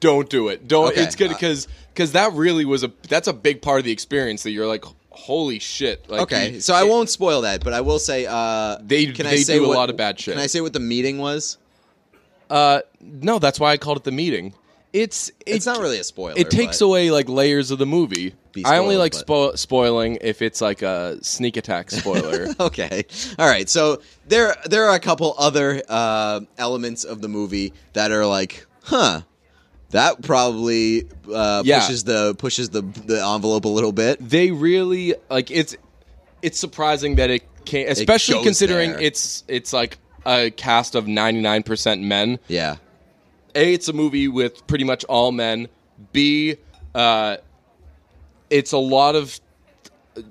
don't do it. Don't. Okay. It's good because because that really was a that's a big part of the experience that you're like holy shit. Like Okay, you- so I won't spoil that, but I will say uh, They- can they I say do a what, lot of bad shit. Can I say what the meeting was? Uh, no, that's why I called it the meeting. It's It's not really a spoiler. It takes but- away like layers of the movie. Be I only like but- spo- spoiling if it's like a sneak attack spoiler. Okay. All right. So there there are a couple other uh, elements of the movie that are like, huh, that probably uh, Yeah. pushes the pushes the the envelope a little bit. they really like it's it's surprising that it came especially goes considering there. it's it's like a cast of 99% men Yeah. a it's a movie with pretty much all men b uh it's a lot of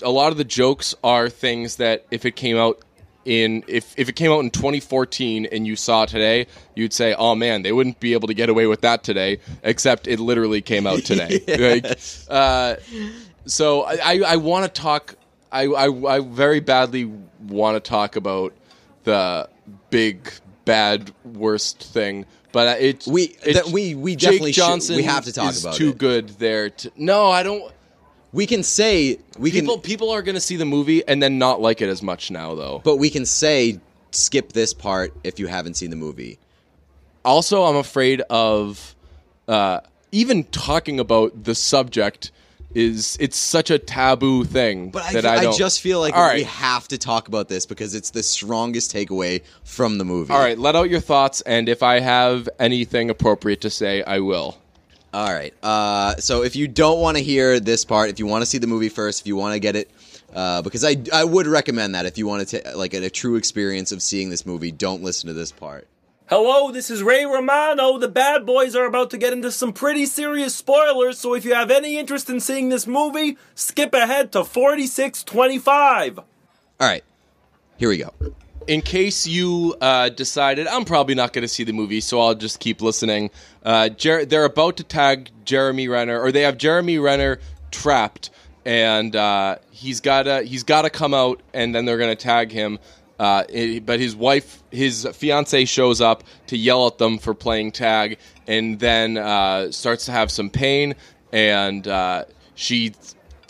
a lot of the jokes are things that if it came out in if if it came out in 2014 and you saw today you'd say oh man they wouldn't be able to get away with that today except it literally came out today like uh so I, I, I want to talk. I, I, I very badly want to talk about the big bad worst thing, but it We- it, that we- we Jake definitely should- Johnson we have to talk about too it. good there. To, no, I don't. We can say we People can, people are going to see the movie and then not like it as much now, though. but we can say skip this part if you haven't seen the movie. also, I'm afraid of uh, even talking about the subject. Is it's such a taboo thing But I, that I, just feel like All we have to talk about this because it's the strongest takeaway from the movie. All right, let out your thoughts, and if I have anything appropriate to say, I will. All right. Uh, so if you don't want to hear this part, if you want to see the movie first, if you want to get it, uh, because I I would recommend that if you want to like a, a true experience of seeing this movie, don't listen to this part. Hello, this is Ray Romano. The bad boys are about to get into some pretty serious spoilers, so if you have any interest in seeing this movie, skip ahead to 4625. All right. Here we go. In case you uh, decided I'm probably not going to see the movie, so I'll just keep listening. Uh, Jer- they're about to tag Jeremy Renner, or they have Jeremy Renner trapped, and uh, he's gotta he's gotta come out, and then they're going to tag him. Uh, i- but his wife, his fiance, shows up to yell at them for playing tag, and then uh, starts to have some pain, and uh, she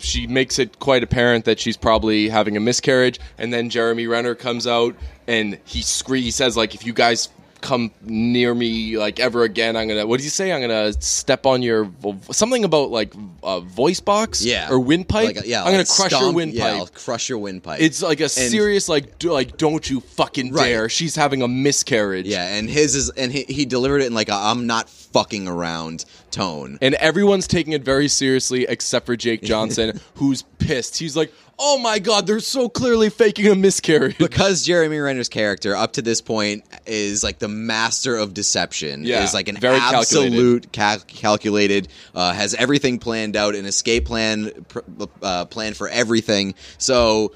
she makes it quite apparent that she's probably having a miscarriage. And then Jeremy Renner comes out and he scree he says like if you guys come near me like ever again I'm gonna what did you say I'm gonna step on your vo- something about like a voice box Yeah. or windpipe Like, yeah. I'm gonna like crush your stomp- windpipe Yeah, I'll crush your windpipe. it's like a serious like do, like don't you fucking Right. dare she's having a miscarriage yeah, and his is and he, he delivered it in like a I'm not fucking around tone. and everyone's taking it very seriously except for Jake Johnson who's pissed he's like oh my god they're so clearly faking a miscarriage because Jeremy Renner's character up to this point is like the master of deception. Yeah, is like an very absolute cal- calculated. Uh, has everything planned out, an escape plan, pr- uh, plan for everything. So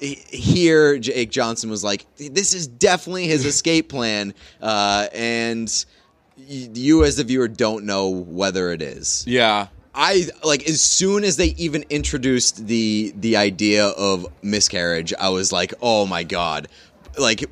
here, Jake Johnson was like, "This is definitely his escape plan," uh, and y- you as the viewer don't know whether it is. yeah I like as soon as they even introduced the the idea of miscarriage, I was like, "Oh my god!" Like,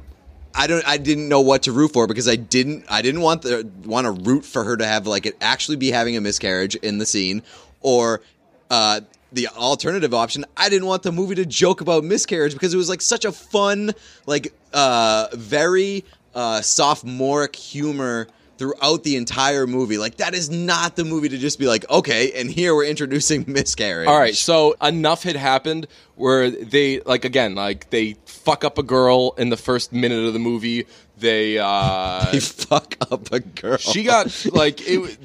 I don't, I didn't know what to root for because I didn't, I didn't want the want to root for her to have like it actually be having a miscarriage in the scene, or uh, the alternative option. I didn't want the movie to joke about miscarriage because it was like such a fun, like, uh, very uh, sophomoric humor throughout the entire movie. Like that is not the movie to just be like, okay, and here we're introducing miscarriage. All right, so enough had happened where they like again, like they fuck up a girl in the first minute of the movie. They uh, They fuck up a girl. she got like it.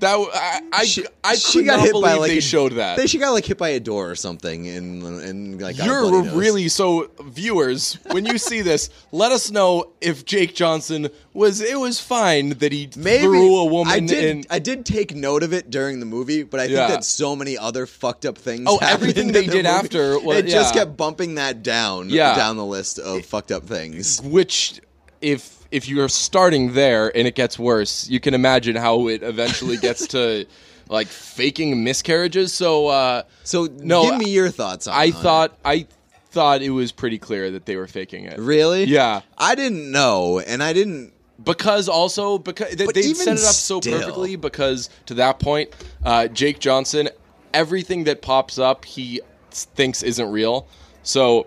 That I I, She, I she got not hit believe by like they a- showed that. They, she got like hit by a door or something, and and like You're really so viewers. When you see this, let us know if Jake Johnson was. It was fine that he Maybe threw a woman I did. in. I did take note of it during the movie, but I think Yeah. that so many other fucked up things. Oh, everything they the did movie. after was- it just kept bumping that down. Yeah. down the list of fucked up things. which if if you're starting there and it gets worse, you can imagine how it eventually gets to like faking miscarriages. So uh, So No, give me your thoughts on. I on it. thought I thought it was pretty clear that they were faking it. really, Yeah. I didn't know, and I didn't. because also because they, they set it up so still- perfectly because to that point uh, jake johnson everything that pops up he thinks isn't real so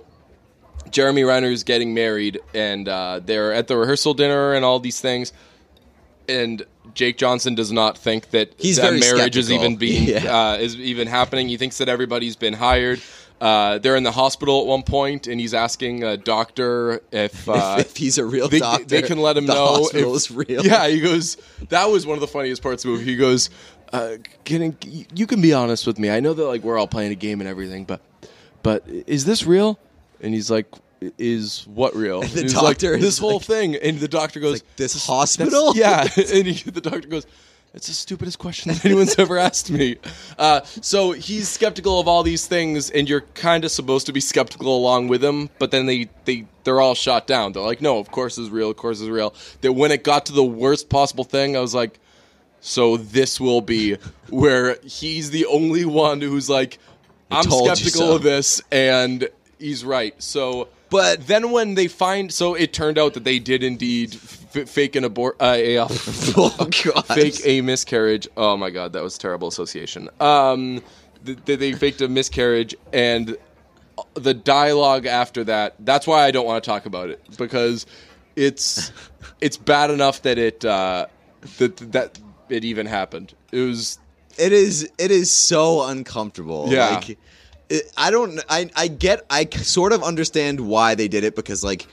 jeremy renner's getting married and uh, they're at the rehearsal dinner and all these things and Jake Johnson does not think that He's that marriage is even being Yeah. uh, is even happening. He thinks that everybody's been hired. Uh, they're in the hospital at one point, and he's asking a doctor if uh, if he's a real they, doctor, they can let him the know hospital if, is real. Yeah, he goes. That was one of the funniest parts of the movie. He goes, uh, "Can you can be honest with me? I know that like we're all playing a game and everything, but but is this real?" And he's like, "Is what real?" the And he's like, doctor is this whole like- thing, and the doctor goes, like, "This hospital?" Yeah, and he, the doctor goes. It's the stupidest question that anyone's ever asked me. Uh, so he's skeptical of all these things, and you're kind of supposed to be skeptical along with him. But then they they they're all shot down. They're like, no, of course it's real, of course it's real. That when it got to the worst possible thing, I was like, so this will be where he's the only one who's like, I'm skeptical so." of this, and he's right. So, But- then when they find, so it turned out that they did indeed f- fake an abort, uh, a, uh, oh god, fake a miscarriage. Oh my god, that was terrible association. Um, th- th- they faked a miscarriage, and the dialogue after that. That's why I don't want to talk about it because it's it's bad enough that it uh, that that it even happened. It was it is it is so uncomfortable. Yeah. Like I don't I I get I sort of understand why they did it because like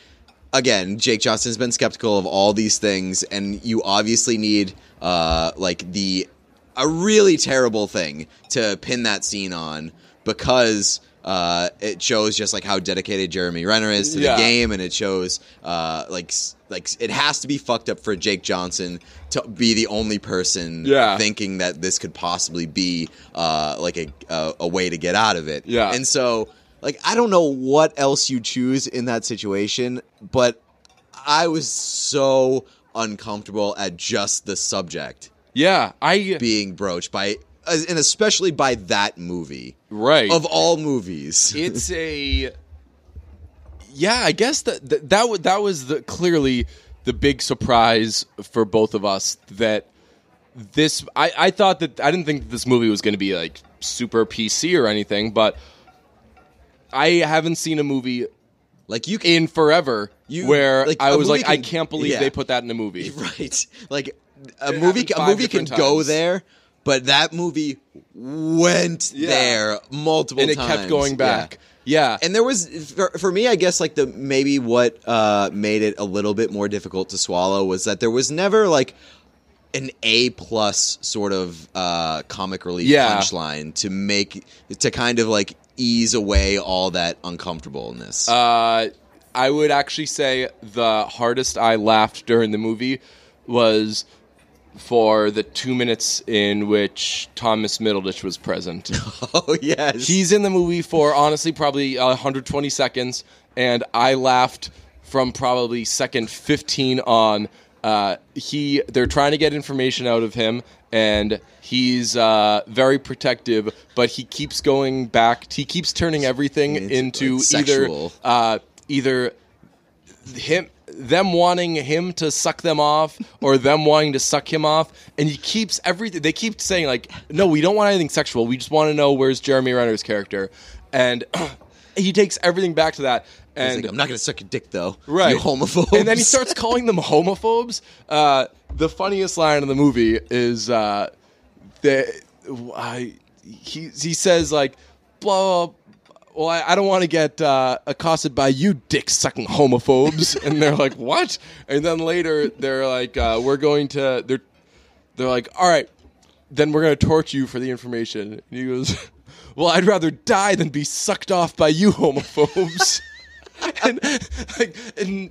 again, Jake Johnson's been skeptical of all these things and you obviously need uh like the a really terrible thing to pin that scene on because uh, it shows just like how dedicated Jeremy Renner is to Yeah. the game, and it shows uh, like like it has to be fucked up for Jake Johnson to be the only person Yeah. thinking that this could possibly be uh, like a, a a way to get out of it. Yeah. and so like I don't know what else you choose in that situation, but I was so uncomfortable at just the subject yeah. I being broached by, and especially by that movie right of all movies. it's a yeah i guess that that that, wa- that was the clearly the big surprise for both of us that this i i thought that i didn't think that this movie was going to be like super pc or anything but i haven't seen a movie like you can, in forever You- where like, I was like i can- can't believe yeah. they put that in a movie right? Like a It movie, a movie can different go there, but that movie went Yeah. there multiple times. and it times. kept going Yeah. back yeah, And there was for, for me, I guess like the maybe what uh, made it a little bit more difficult to swallow was that there was never like an A plus sort of uh, comic relief Yeah. punchline to make to kind of like ease away all that uncomfortableness. Uh, I would actually say the hardest I laughed during the movie was for the two minutes in which Thomas Middleditch was present. oh yes, He's in the movie for honestly probably 120 seconds, and I laughed from probably second 15 on. Uh, he they're trying to get information out of him, and he's uh, very protective, but he keeps going back. He keeps turning everything It's, into like, either uh, either him them wanting him to suck them off or them wanting to suck him off. And he keeps everything they keep saying like no we don't want anything sexual. We just want to know where's jeremy renner's character. And he takes everything back to that. And like, I'm not gonna suck your dick though, right. You homophobe. and then he starts calling them homophobes. Uh, the funniest line in the movie is uh, that I, he, he says like blah, blah well, I, I don't want to get uh, accosted by you dick sucking homophobes. and they're like, what? And then later they're like, uh, we're going to, they're, they're like, all right, then we're going to torture you for the information. And he goes, well, I'd rather die than be sucked off by you homophobes. and like, and,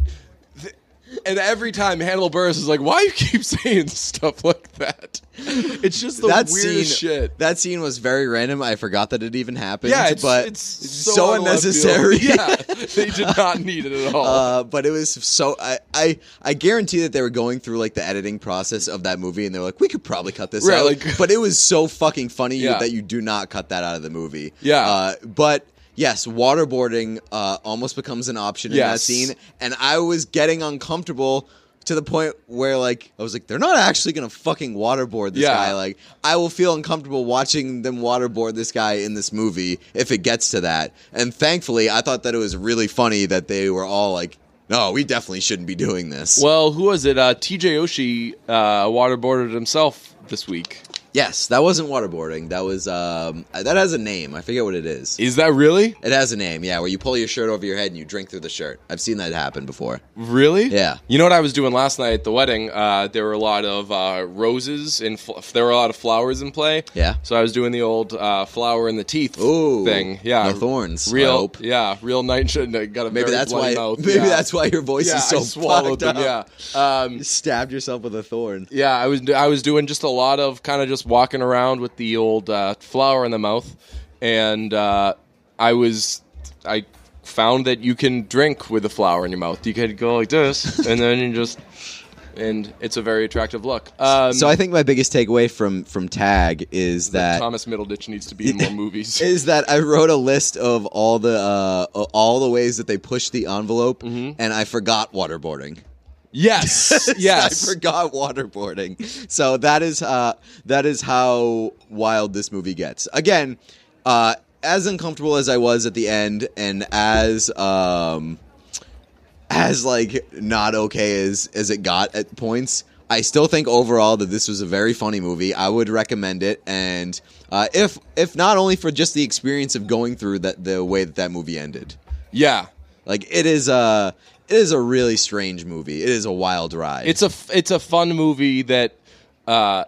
and every time Hannibal Buress is like, why you keep saying stuff like that? It's just the that weirdest scene, shit. that scene was very random. I forgot that it even happened. Yeah, it's, but it's so, so, out of left unnecessary. Yeah, they did not need it at all. Uh, but it was so I, I I guarantee that they were going through like the editing process of that movie and they were like we could probably cut this Right, out like- but it was so fucking funny Yeah. that you do not cut that out of the movie Yeah. uh, but yes waterboarding uh, almost becomes an option in that Yes. scene and I was getting uncomfortable to the point where like I was like they're not actually gonna fucking waterboard this Yeah. guy like I will feel uncomfortable watching them waterboard this guy in this movie if it gets to that and thankfully I thought that it was really funny that they were all like no we definitely shouldn't be doing this well, who was it? Uh, T.J. Oshie uh, waterboarded himself this week. Yes that wasn't waterboarding that was um that has a name I forget what it is Is that really? it has a name yeah where you pull your shirt over your head and you drink through the shirt I've seen that happen before Really? Yeah. You know what I was doing last night at the wedding? Uh, there were a lot of uh, roses and fl- there were a lot of flowers in play. Yeah. So I was doing the old uh, flower in the teeth Ooh, thing. Yeah. no thorns, Real. hope. Yeah. Real night. Got a maybe that's why mouth. maybe yeah. that's why your voice yeah, is so I swallowed them. up. Yeah. Um, You stabbed yourself with a thorn Yeah, I was I was doing just a lot of kind of just walking around with the old uh, flower in the mouth, and uh, I was I found that you can drink with the flower in your mouth. You could go like this, and then you just and it's a very attractive look. Um, So I think my biggest takeaway from from Tag is that Thomas Middleditch needs to be in more movies. is that I wrote a list of all the uh, all the ways that they push the envelope, Mm-hmm. and I forgot waterboarding. Yes, yes. I forgot waterboarding. So that is uh, that is how wild this movie gets. Again, uh, as uncomfortable as I was at the end, and as um, as like not okay as as it got at points. I still think overall that this was a very funny movie. I would recommend it, and uh, if if not only for just the experience of going through that the way that that movie ended, yeah, like it is a it is a really strange movie. It is a wild ride. it's a it's a fun movie that uh,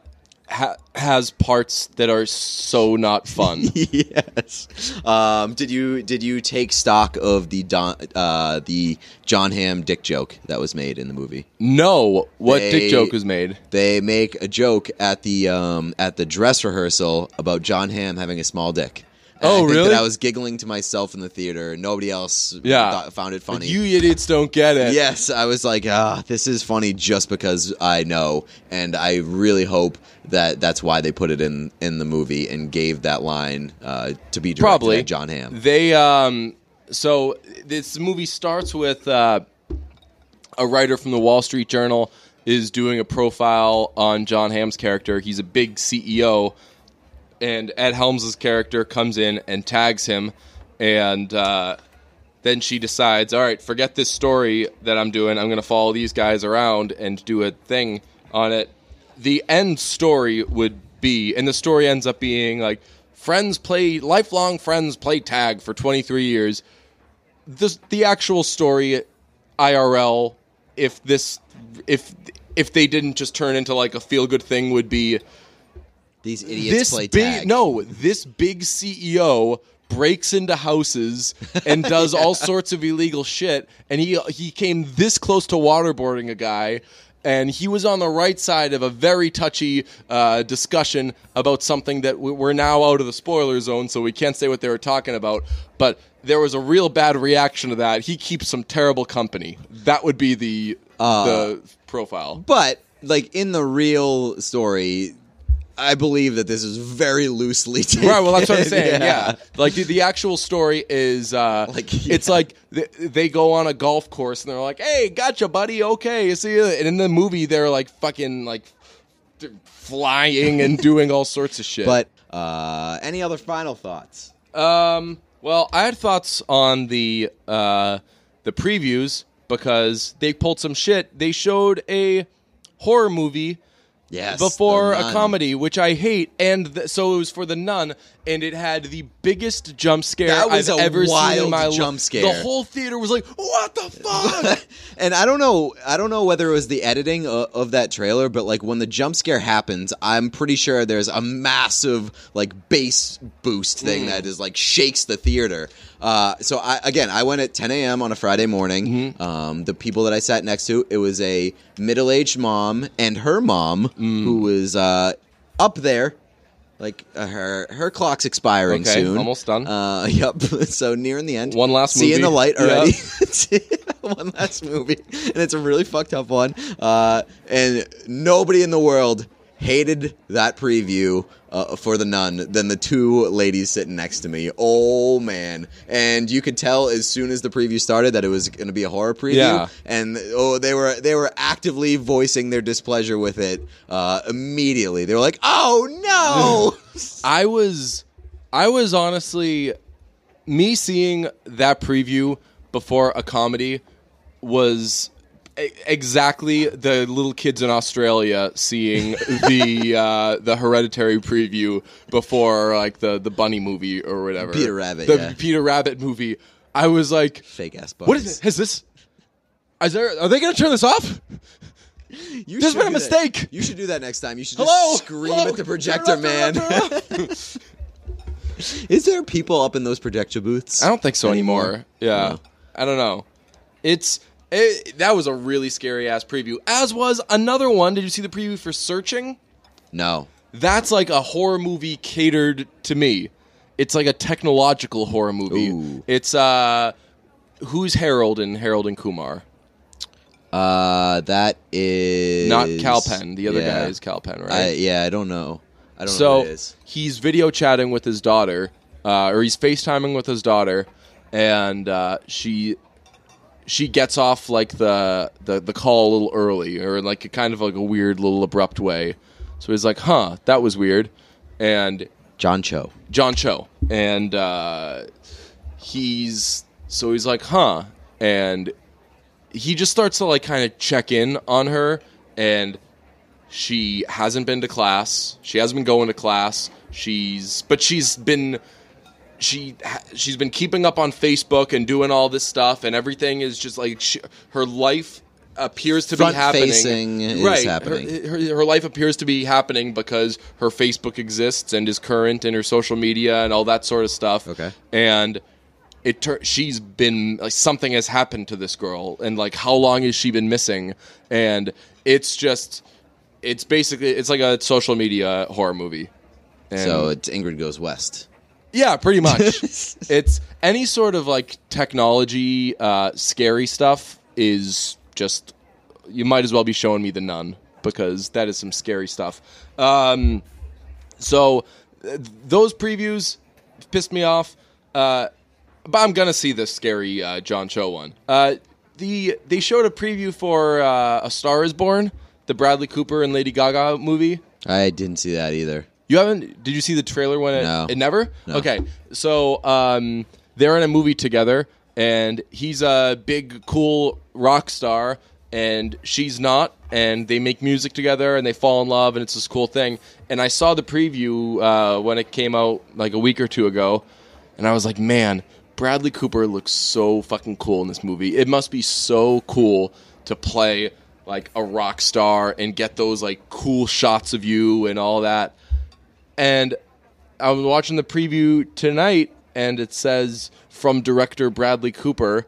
ha- has parts that are so not fun. yes. Um, did you did you take stock of the Don, uh, the Jon Hamm dick joke that was made in the movie? no, what They- dick joke was made? They make a joke at the um, at the dress rehearsal about Jon Hamm having a small dick. And Oh, I think really? That I was giggling to myself in the theater. Nobody else Yeah. thought, found it funny. You idiots don't get it. Yes, I was like, ah, this is funny just because I know, and I really hope that that's why they put it in in the movie and gave that line uh, to be directed Probably Jon Hamm. They um so this movie starts with uh, a writer from the Wall Street Journal is doing a profile on Jon Hamm's character. He's a big CEO, and Ed Helms' character comes in and tags him, and uh, then she decides, all right, forget this story that I'm doing. I'm going to follow these guys around and do a thing on it. The end story would be, and the story ends up being like, friends play, lifelong friends play tag for 23 years. The, the actual story, IRL, if this, if, if they didn't just turn into like a feel good thing, would be These idiots this play big tag. no this big ceo breaks into houses and does all sorts of illegal shit and he he came this close to waterboarding a guy and he was on the right side of a very touchy uh, discussion about something that we- we're now out of the spoiler zone, so we can't say what they were talking about. But there was a real bad reaction to that. He keeps some terrible company. That would be the Uh, the profile. But like in the real story, I believe that this is very loosely taken. Right. Well, that's what I'm saying. Yeah. Like the, the actual story is, uh, Like, it's like th- they go on a golf course and they're like, "Hey, gotcha, buddy. Okay, You see you." And in the movie, they're like fucking like flying and doing all sorts of shit. But uh, any other final thoughts? Um, well, I had thoughts on the uh, the previews because they pulled some shit. They showed a horror movie Yes, before a comedy, which I hate, and th- so it was for the Nun, and it had the biggest jump scare That was I've ever seen in my life. jump scare. The whole theater was like, "What the fuck?" and I don't know, I don't know whether it was the editing of, of that trailer, but like when the jump scare happens, I'm pretty sure there's a massive like bass boost thing that is like shakes the theater. Uh, so I again, I went at 10 a.m. on a Friday morning. Um, the people that I sat next to, it was a middle-aged mom and her mom who was uh, up there. Like uh, her her clock's expiring Okay, soon. almost done. Uh, yep. So nearing the end. One last Seeing movie. the light already. one last movie, and it's a really fucked up one. Uh, and nobody in the world hated that preview uh, for the nun than the two ladies sitting next to me. Oh man! And you could tell as soon as the preview started that it was going to be a horror preview. Yeah. And oh, they were they were actively voicing their displeasure with it uh, immediately. They were like, "Oh no!" I was, I was honestly, me seeing that preview before a comedy was exactly the little kids in Australia seeing the uh, the Hereditary preview before like the the bunny movie or whatever. Peter Rabbit, the yeah. Peter Rabbit movie. I was like, Fake ass. what is it? Has this? Is there? Are they going to turn this off? You There's should been a do that. mistake. You should do that next time. You should Hello, scream Hello? at the projector, off, man. off, turn it off. Is there people up in those projector booths? I don't think so anymore. Anymore? Yeah, No. I don't know. It's it, that was a really scary ass preview. As was another one. Did you see the preview for Searching? No. That's like a horror movie catered to me. It's like a technological horror movie. Ooh. It's uh, who's Harold and Harold and Kumar? Uh, that is Not Kal Penn. The other yeah. guy is Kal Penn, right? I, yeah, I don't know. I don't know so it is. he's video chatting with his daughter, uh, or he's FaceTiming with his daughter, and uh, she she gets off like the, the the call a little early, or in like a kind of like a weird little abrupt way. So he's like, "Huh, that was weird," and John Cho. John Cho, and uh, he's so he's like, "Huh," and he just starts to like kind of check in on her, and she hasn't been to class. She hasn't been going to class. She's but she's been she she's been keeping up on Facebook and doing all this stuff, and everything is just like she, her life appears to be happening. Right, happening. Her, her, her life appears to be happening because her Facebook exists and is current, and her social media and all that sort of stuff. Okay. and it tur- she's been like something has happened to this girl, and like how long has she been missing? And it's just it's basically it's like a social media horror movie. And So it's Ingrid Goes West. Yeah, pretty much. it's any sort of like technology, uh, scary stuff is just. You might as well be showing me the nun because that is some scary stuff. Um, so th- those previews pissed me off. Uh, but I'm gonna see the scary uh, John Cho one. Uh, the they showed a preview for uh, A Star Is Born, the Bradley Cooper and Lady Gaga movie. I didn't see that either. You haven't? Did you see the trailer when it? No. It never. No. Okay, so um, they're in a movie together, and he's a big, cool rock star, and she's not, and they make music together, and they fall in love, and it's this cool thing. And I saw the preview uh, when it came out like a week or two ago, and I was like, man, Bradley Cooper looks so fucking cool in this movie. It must be so cool to play like a rock star and get those like cool shots of you and all that and I was watching the preview tonight, and it says from director Bradley Cooper,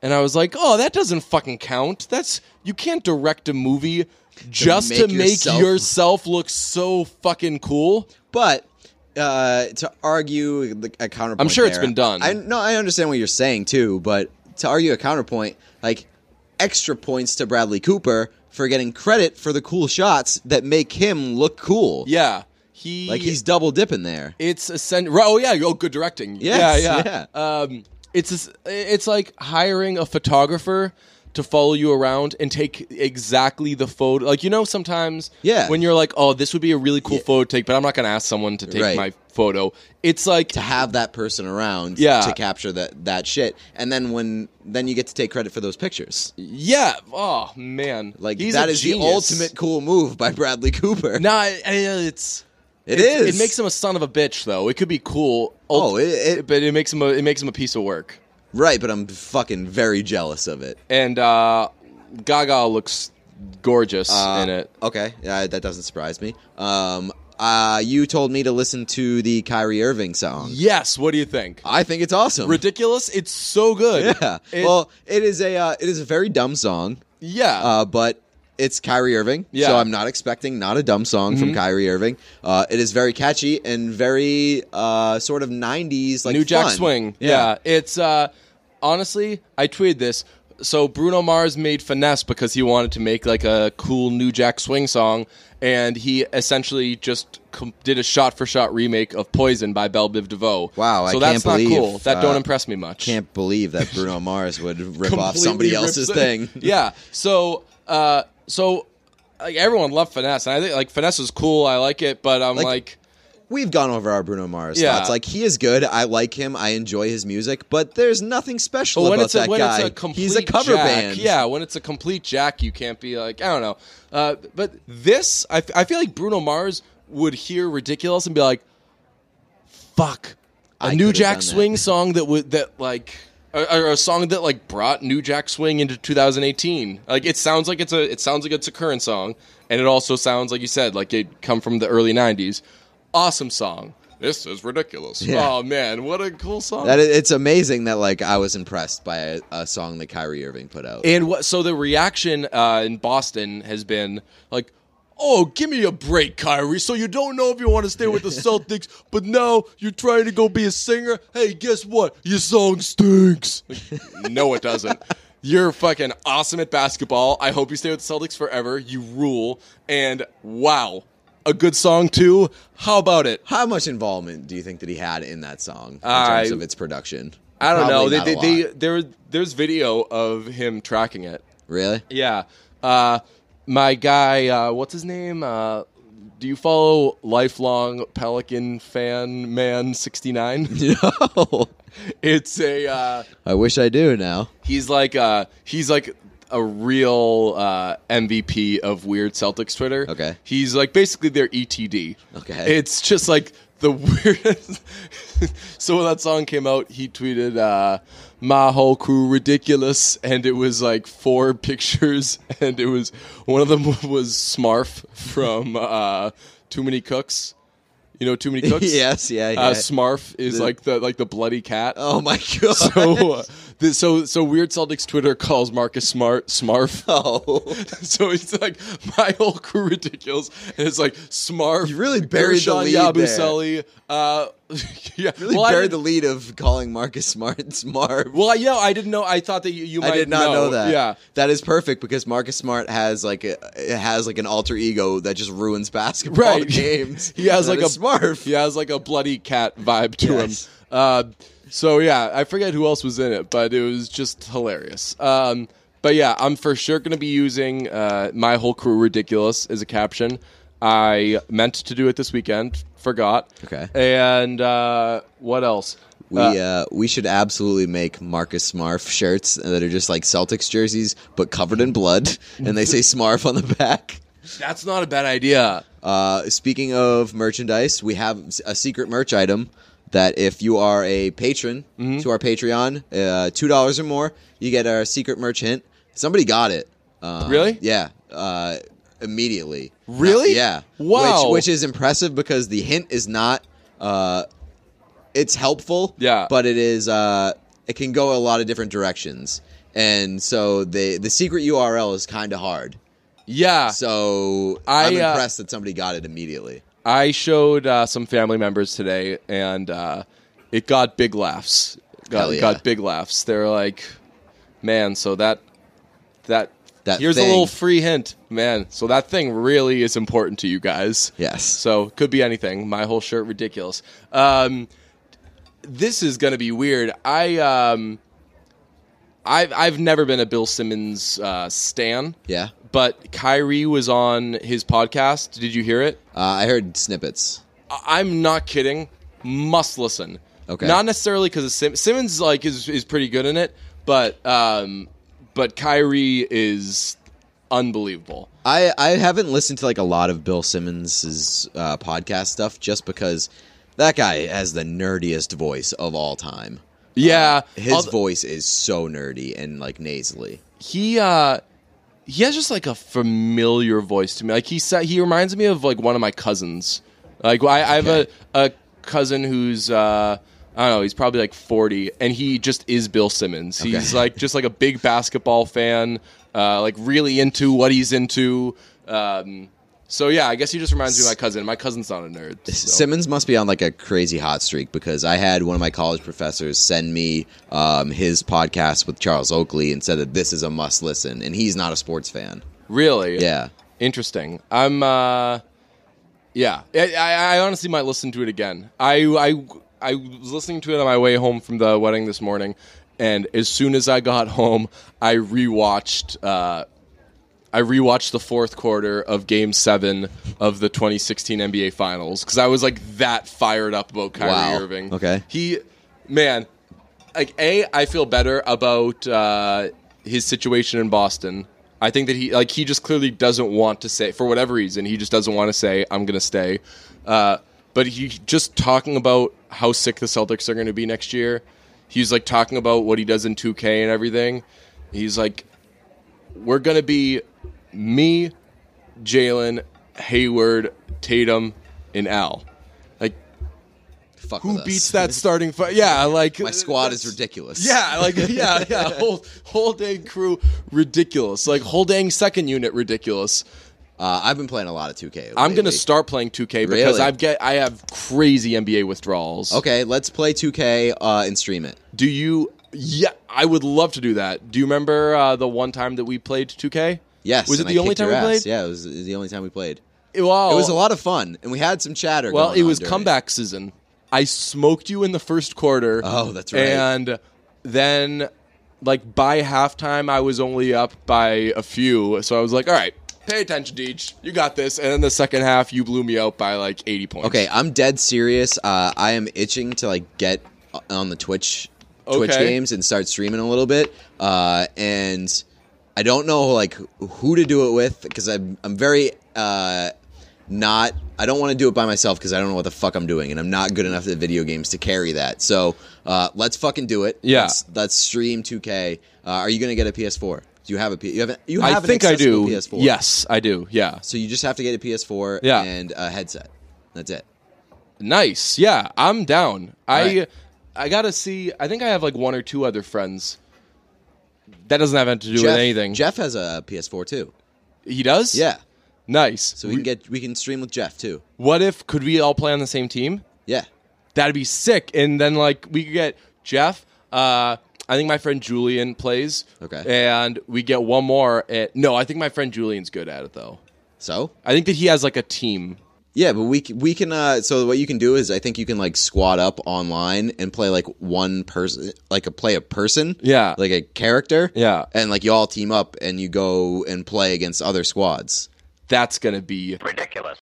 and I was like, "Oh, that doesn't fucking count. That's you can't direct a movie just to make make yourself- yourself, look so fucking cool." But uh, to argue the- a counterpoint, I'm sure it's been done. I no, I understand what you're saying too. But to argue a counterpoint, like extra points to Bradley Cooper for getting credit for the cool shots that make him look cool. Yeah, he like he's double dipping there. It's a Oh yeah. Oh, good directing. Yes, yeah, yeah. Um, it's it's like hiring a photographer to follow you around and take exactly the photo. Like you know, sometimes Yeah. when you're like, oh, this would be a really cool Yeah. photo take, but I'm not going to ask someone to take Right. my photo. It's like to have that person around Yeah. to capture that that shit and then when then you get to take credit for those pictures yeah. Oh man, like He's that is the ultimate cool move by bradley cooper No, I- it's It it is. It makes him a son of a bitch, though. It could be cool. Oh, it- it- but it makes him a, it makes him a piece of work. right but i'm fucking very jealous of it And uh, Gaga looks gorgeous Uh, in it. okay yeah that doesn't surprise me um uh you told me to listen to the kyrie irving song Yes. What do you think? i think it's awesome Ridiculous. It's so good. yeah It- well it is a uh, it is a very dumb song yeah. uh, but it's Kyrie Irving, Yeah. Mm-hmm. so I'm not expecting not a dumb song from Kyrie Irving. Uh, it is very catchy and very uh, sort of '90s like New Jack fun. Swing. Yeah. It's uh, honestly, I tweeted this. So Bruno Mars made finesse because he wanted to make like a cool New Jack Swing song, and he essentially just com- did a shot-for-shot remake of Poison by Bell Biv DeVoe. Wow, I so that's not believe, cool. That don't uh, impress me much. Can't believe that Bruno Mars would rip off somebody else's it. thing. yeah. So, uh, so like everyone loved finesse, and I think like finesse is cool. I like it, but I'm Like- like, We've gone over our Bruno Mars Yeah. thoughts. Like he is good. I like him. I enjoy his music, but there's nothing special but when about it's a that when guy. it's a complete He's a cover jack, band. yeah. When it's a complete jack, you can't be like I don't know. Uh, but this, I, f- I feel like Bruno Mars would hear ridiculous and be like, "Fuck." A I new could've Jack that. Swing song that would that like or a song that like brought New Jack Swing into 2018. Like it sounds like it's a it sounds like it's a current song, and it also sounds like you said like it come from the early 90s. Awesome song. This is ridiculous. Yeah. Oh man, what a cool song. That is, it's amazing that like I was impressed by a, a song that Kyrie Irving put out. And what? So the reaction uh, in Boston has been like, "Oh, give me a break, Kyrie. So you don't know if you want to stay with the Celtics, but now you're trying to go be a singer. Hey, guess what? Your song stinks. Like, no, it doesn't. You're fucking awesome at basketball. I hope you stay with the Celtics forever. You rule. And wow, a good song too. How about it? How much involvement do you think that he had in that song in I- terms of its production? I don't know. They, they, they, there, there's video of him tracking it. really? Yeah. Uh, my guy, uh, what's his name? Uh, do you follow lifelong Pelican fan man 69? No. it's a uh, I wish I do now. he's like uh, he's like a real uh, MVP of weird Celtics Twitter. Okay. He's like basically their ETD. Okay. It's just like the weirdest. so when that song came out, he tweeted, uh, "My whole crew ridiculous," and it was like four pictures, and it was one of them was Smarf from uh, Too Many Cooks. You know, Too Many Cooks. yes, yeah, yeah. Uh, Smarf is The- like the like the bloody cat. oh my god. So, uh, the, so, so weird Celtics Twitter calls Marcus Smart Smarf. oh. So it's like my whole crew ridiculous, and it's like Smarf. You really buried the Guerschon lead there. Yabusele. Uh, yeah, Really well, buried the lead of calling Marcus Smart smart. Well, yeah, I didn't know. I thought that you, you might I did not know, that. Yeah, that is perfect because Marcus Smart has like a, it has like an alter ego that just ruins basketball right. games. he has like a is Smurf. He has like a bloody cat vibe to Yes. him. Uh, so yeah, I forget who else was in it, but it was just hilarious. Um, but yeah, I'm for sure going to be using uh, my whole crew ridiculous as a caption. I meant to do it this weekend, forgot. Okay. And uh, what else? We Uh, uh, we should absolutely make Marcus Smarf shirts that are just like Celtics jerseys but covered in blood, and they say Smarf on the back. that's not a bad idea. Uh, speaking of merchandise, we have a secret merch item that if you are a patron Mm-hmm. to our Patreon, uh, two dollars or more, you get our secret merch hint. Somebody got it. Um, Really? Yeah. Uh, immediately. Really? yeah. Wow. Which, which is impressive because the hint is not. Uh, it's helpful. Yeah. But it is. Uh, it can go a lot of different directions, and so the the secret URL is kind of hard. Yeah. So I, I'm uh, impressed that somebody got it immediately. I showed uh, some family members today, and uh, it got big laughs. Got, yeah. got big laughs. They're like, "Man, so that that That here's thing. a little free hint, man. So that thing really is important to you guys. Yes. So could be anything. My whole shirt ridiculous. Um, this is gonna be weird. I um, I've I've never been a Bill Simmons uh, stan, Yeah. But Kyrie was on his podcast. Did you hear it? Uh, I heard snippets. I- I'm not kidding. must listen. Okay. Not necessarily because Sim- Simmons like is is pretty good in it, but um, but Kyrie is unbelievable. I, I haven't listened to like a lot of Bill Simmons' uh, podcast stuff just because that guy has the nerdiest voice of all time. Yeah, His although- voice is so nerdy and like nasally. he uh he has just like a familiar voice to me. Like he sa- he reminds me of like one of my cousins. Like I, I have Okay. a a cousin who's uh I don't know, he's probably like 40 and he just is Bill Simmons. He's like just like a big basketball fan, uh like really into what he's into. Um so yeah, I guess he just reminds me of my cousin. My cousin's not a nerd. so- Simmons must be on like a crazy hot streak because I had one of my college professors send me um, his podcast with Charles Oakley and said that this is a must listen, and he's not a sports fan. Really? Yeah. Interesting. I'm. uh Yeah, I, I I honestly might listen to it again. I I I was listening to it on my way home from the wedding this morning, and as soon as I got home, I rewatched. Uh, I rewatched the fourth quarter of Game Seven of the 2016 NBA Finals because I was like that fired up about Kyrie Wow. Irving. Okay. he, man, like a, I feel better about uh, his situation in Boston. I think that he like he just clearly doesn't want to say for whatever reason he just doesn't want to say I'm gonna stay. Uh, but he just talking about how sick the Celtics are going to be next year. He's like talking about what he does in 2K and everything. He's like, we're gonna be me, Jaylen, Hayward, Tatum, and Al. Like Fuck who beats that starting five? Yeah, like My squad is ridiculous. Yeah, like yeah, yeah. Whole whole dang crew ridiculous. Like whole dang second unit ridiculous. Uh, I've been playing a lot of 2K. I'm gonna start playing 2K because Really? I've get I have crazy NBA withdrawals. Okay, let's play 2K uh, and stream it. Do you? Yeah, I would love to do that. Do you remember uh, the one time that we played 2K? Yes. Was it the only time we played? Yeah, it was, it was the only time we played. Well, It was a lot of fun, and we had some chatter. Well, it was comeback season. I smoked you in the first quarter. Oh, that's right. And then, like by halftime, I was only up by a few. So I was like, "All right, pay attention, Deej. You got this." And then the second half, you blew me out by like eighty points. Okay, I'm dead serious. Uh, I am itching to like get on the Twitch Twitch Okay. games and start streaming a little bit. Uh, and I don't know like who to do it with because I'm I'm very uh, not. I don't want to do it by myself because I don't know what the fuck I'm doing, and I'm not good enough at video games to carry that. So uh, let's fucking do it. Yeah. Let's, let's stream 2K. Uh, are you gonna get a PS4? Do you have a P- you have a, you I have an think I do. PS4? Yes, I do. Yeah, So you just have to get a PS4 Yeah. and a headset. That's it. nice. Yeah, I'm down. I right. I gotta see. I think I have like one or two other friends. That doesn't have anything to do Jeff, with anything. Jeff has a PS4 too. he does. Yeah. nice. So we can get we can stream with Jeff too. What if could we all play on the same team? Yeah. That'd be sick. And then like we could get Jeff. Uh, I think my friend Julian plays. Okay. And we get one more. At, no, I think my friend Julian's good at it though. So I think that he has like a team. Yeah, but we c- we can. Uh, so what you can do is I think you can like squat up online and play like one person, like a play a person. Yeah. Like a character. Yeah. And like you all team up and you go and play against other squads. That's gonna be Ridiculous.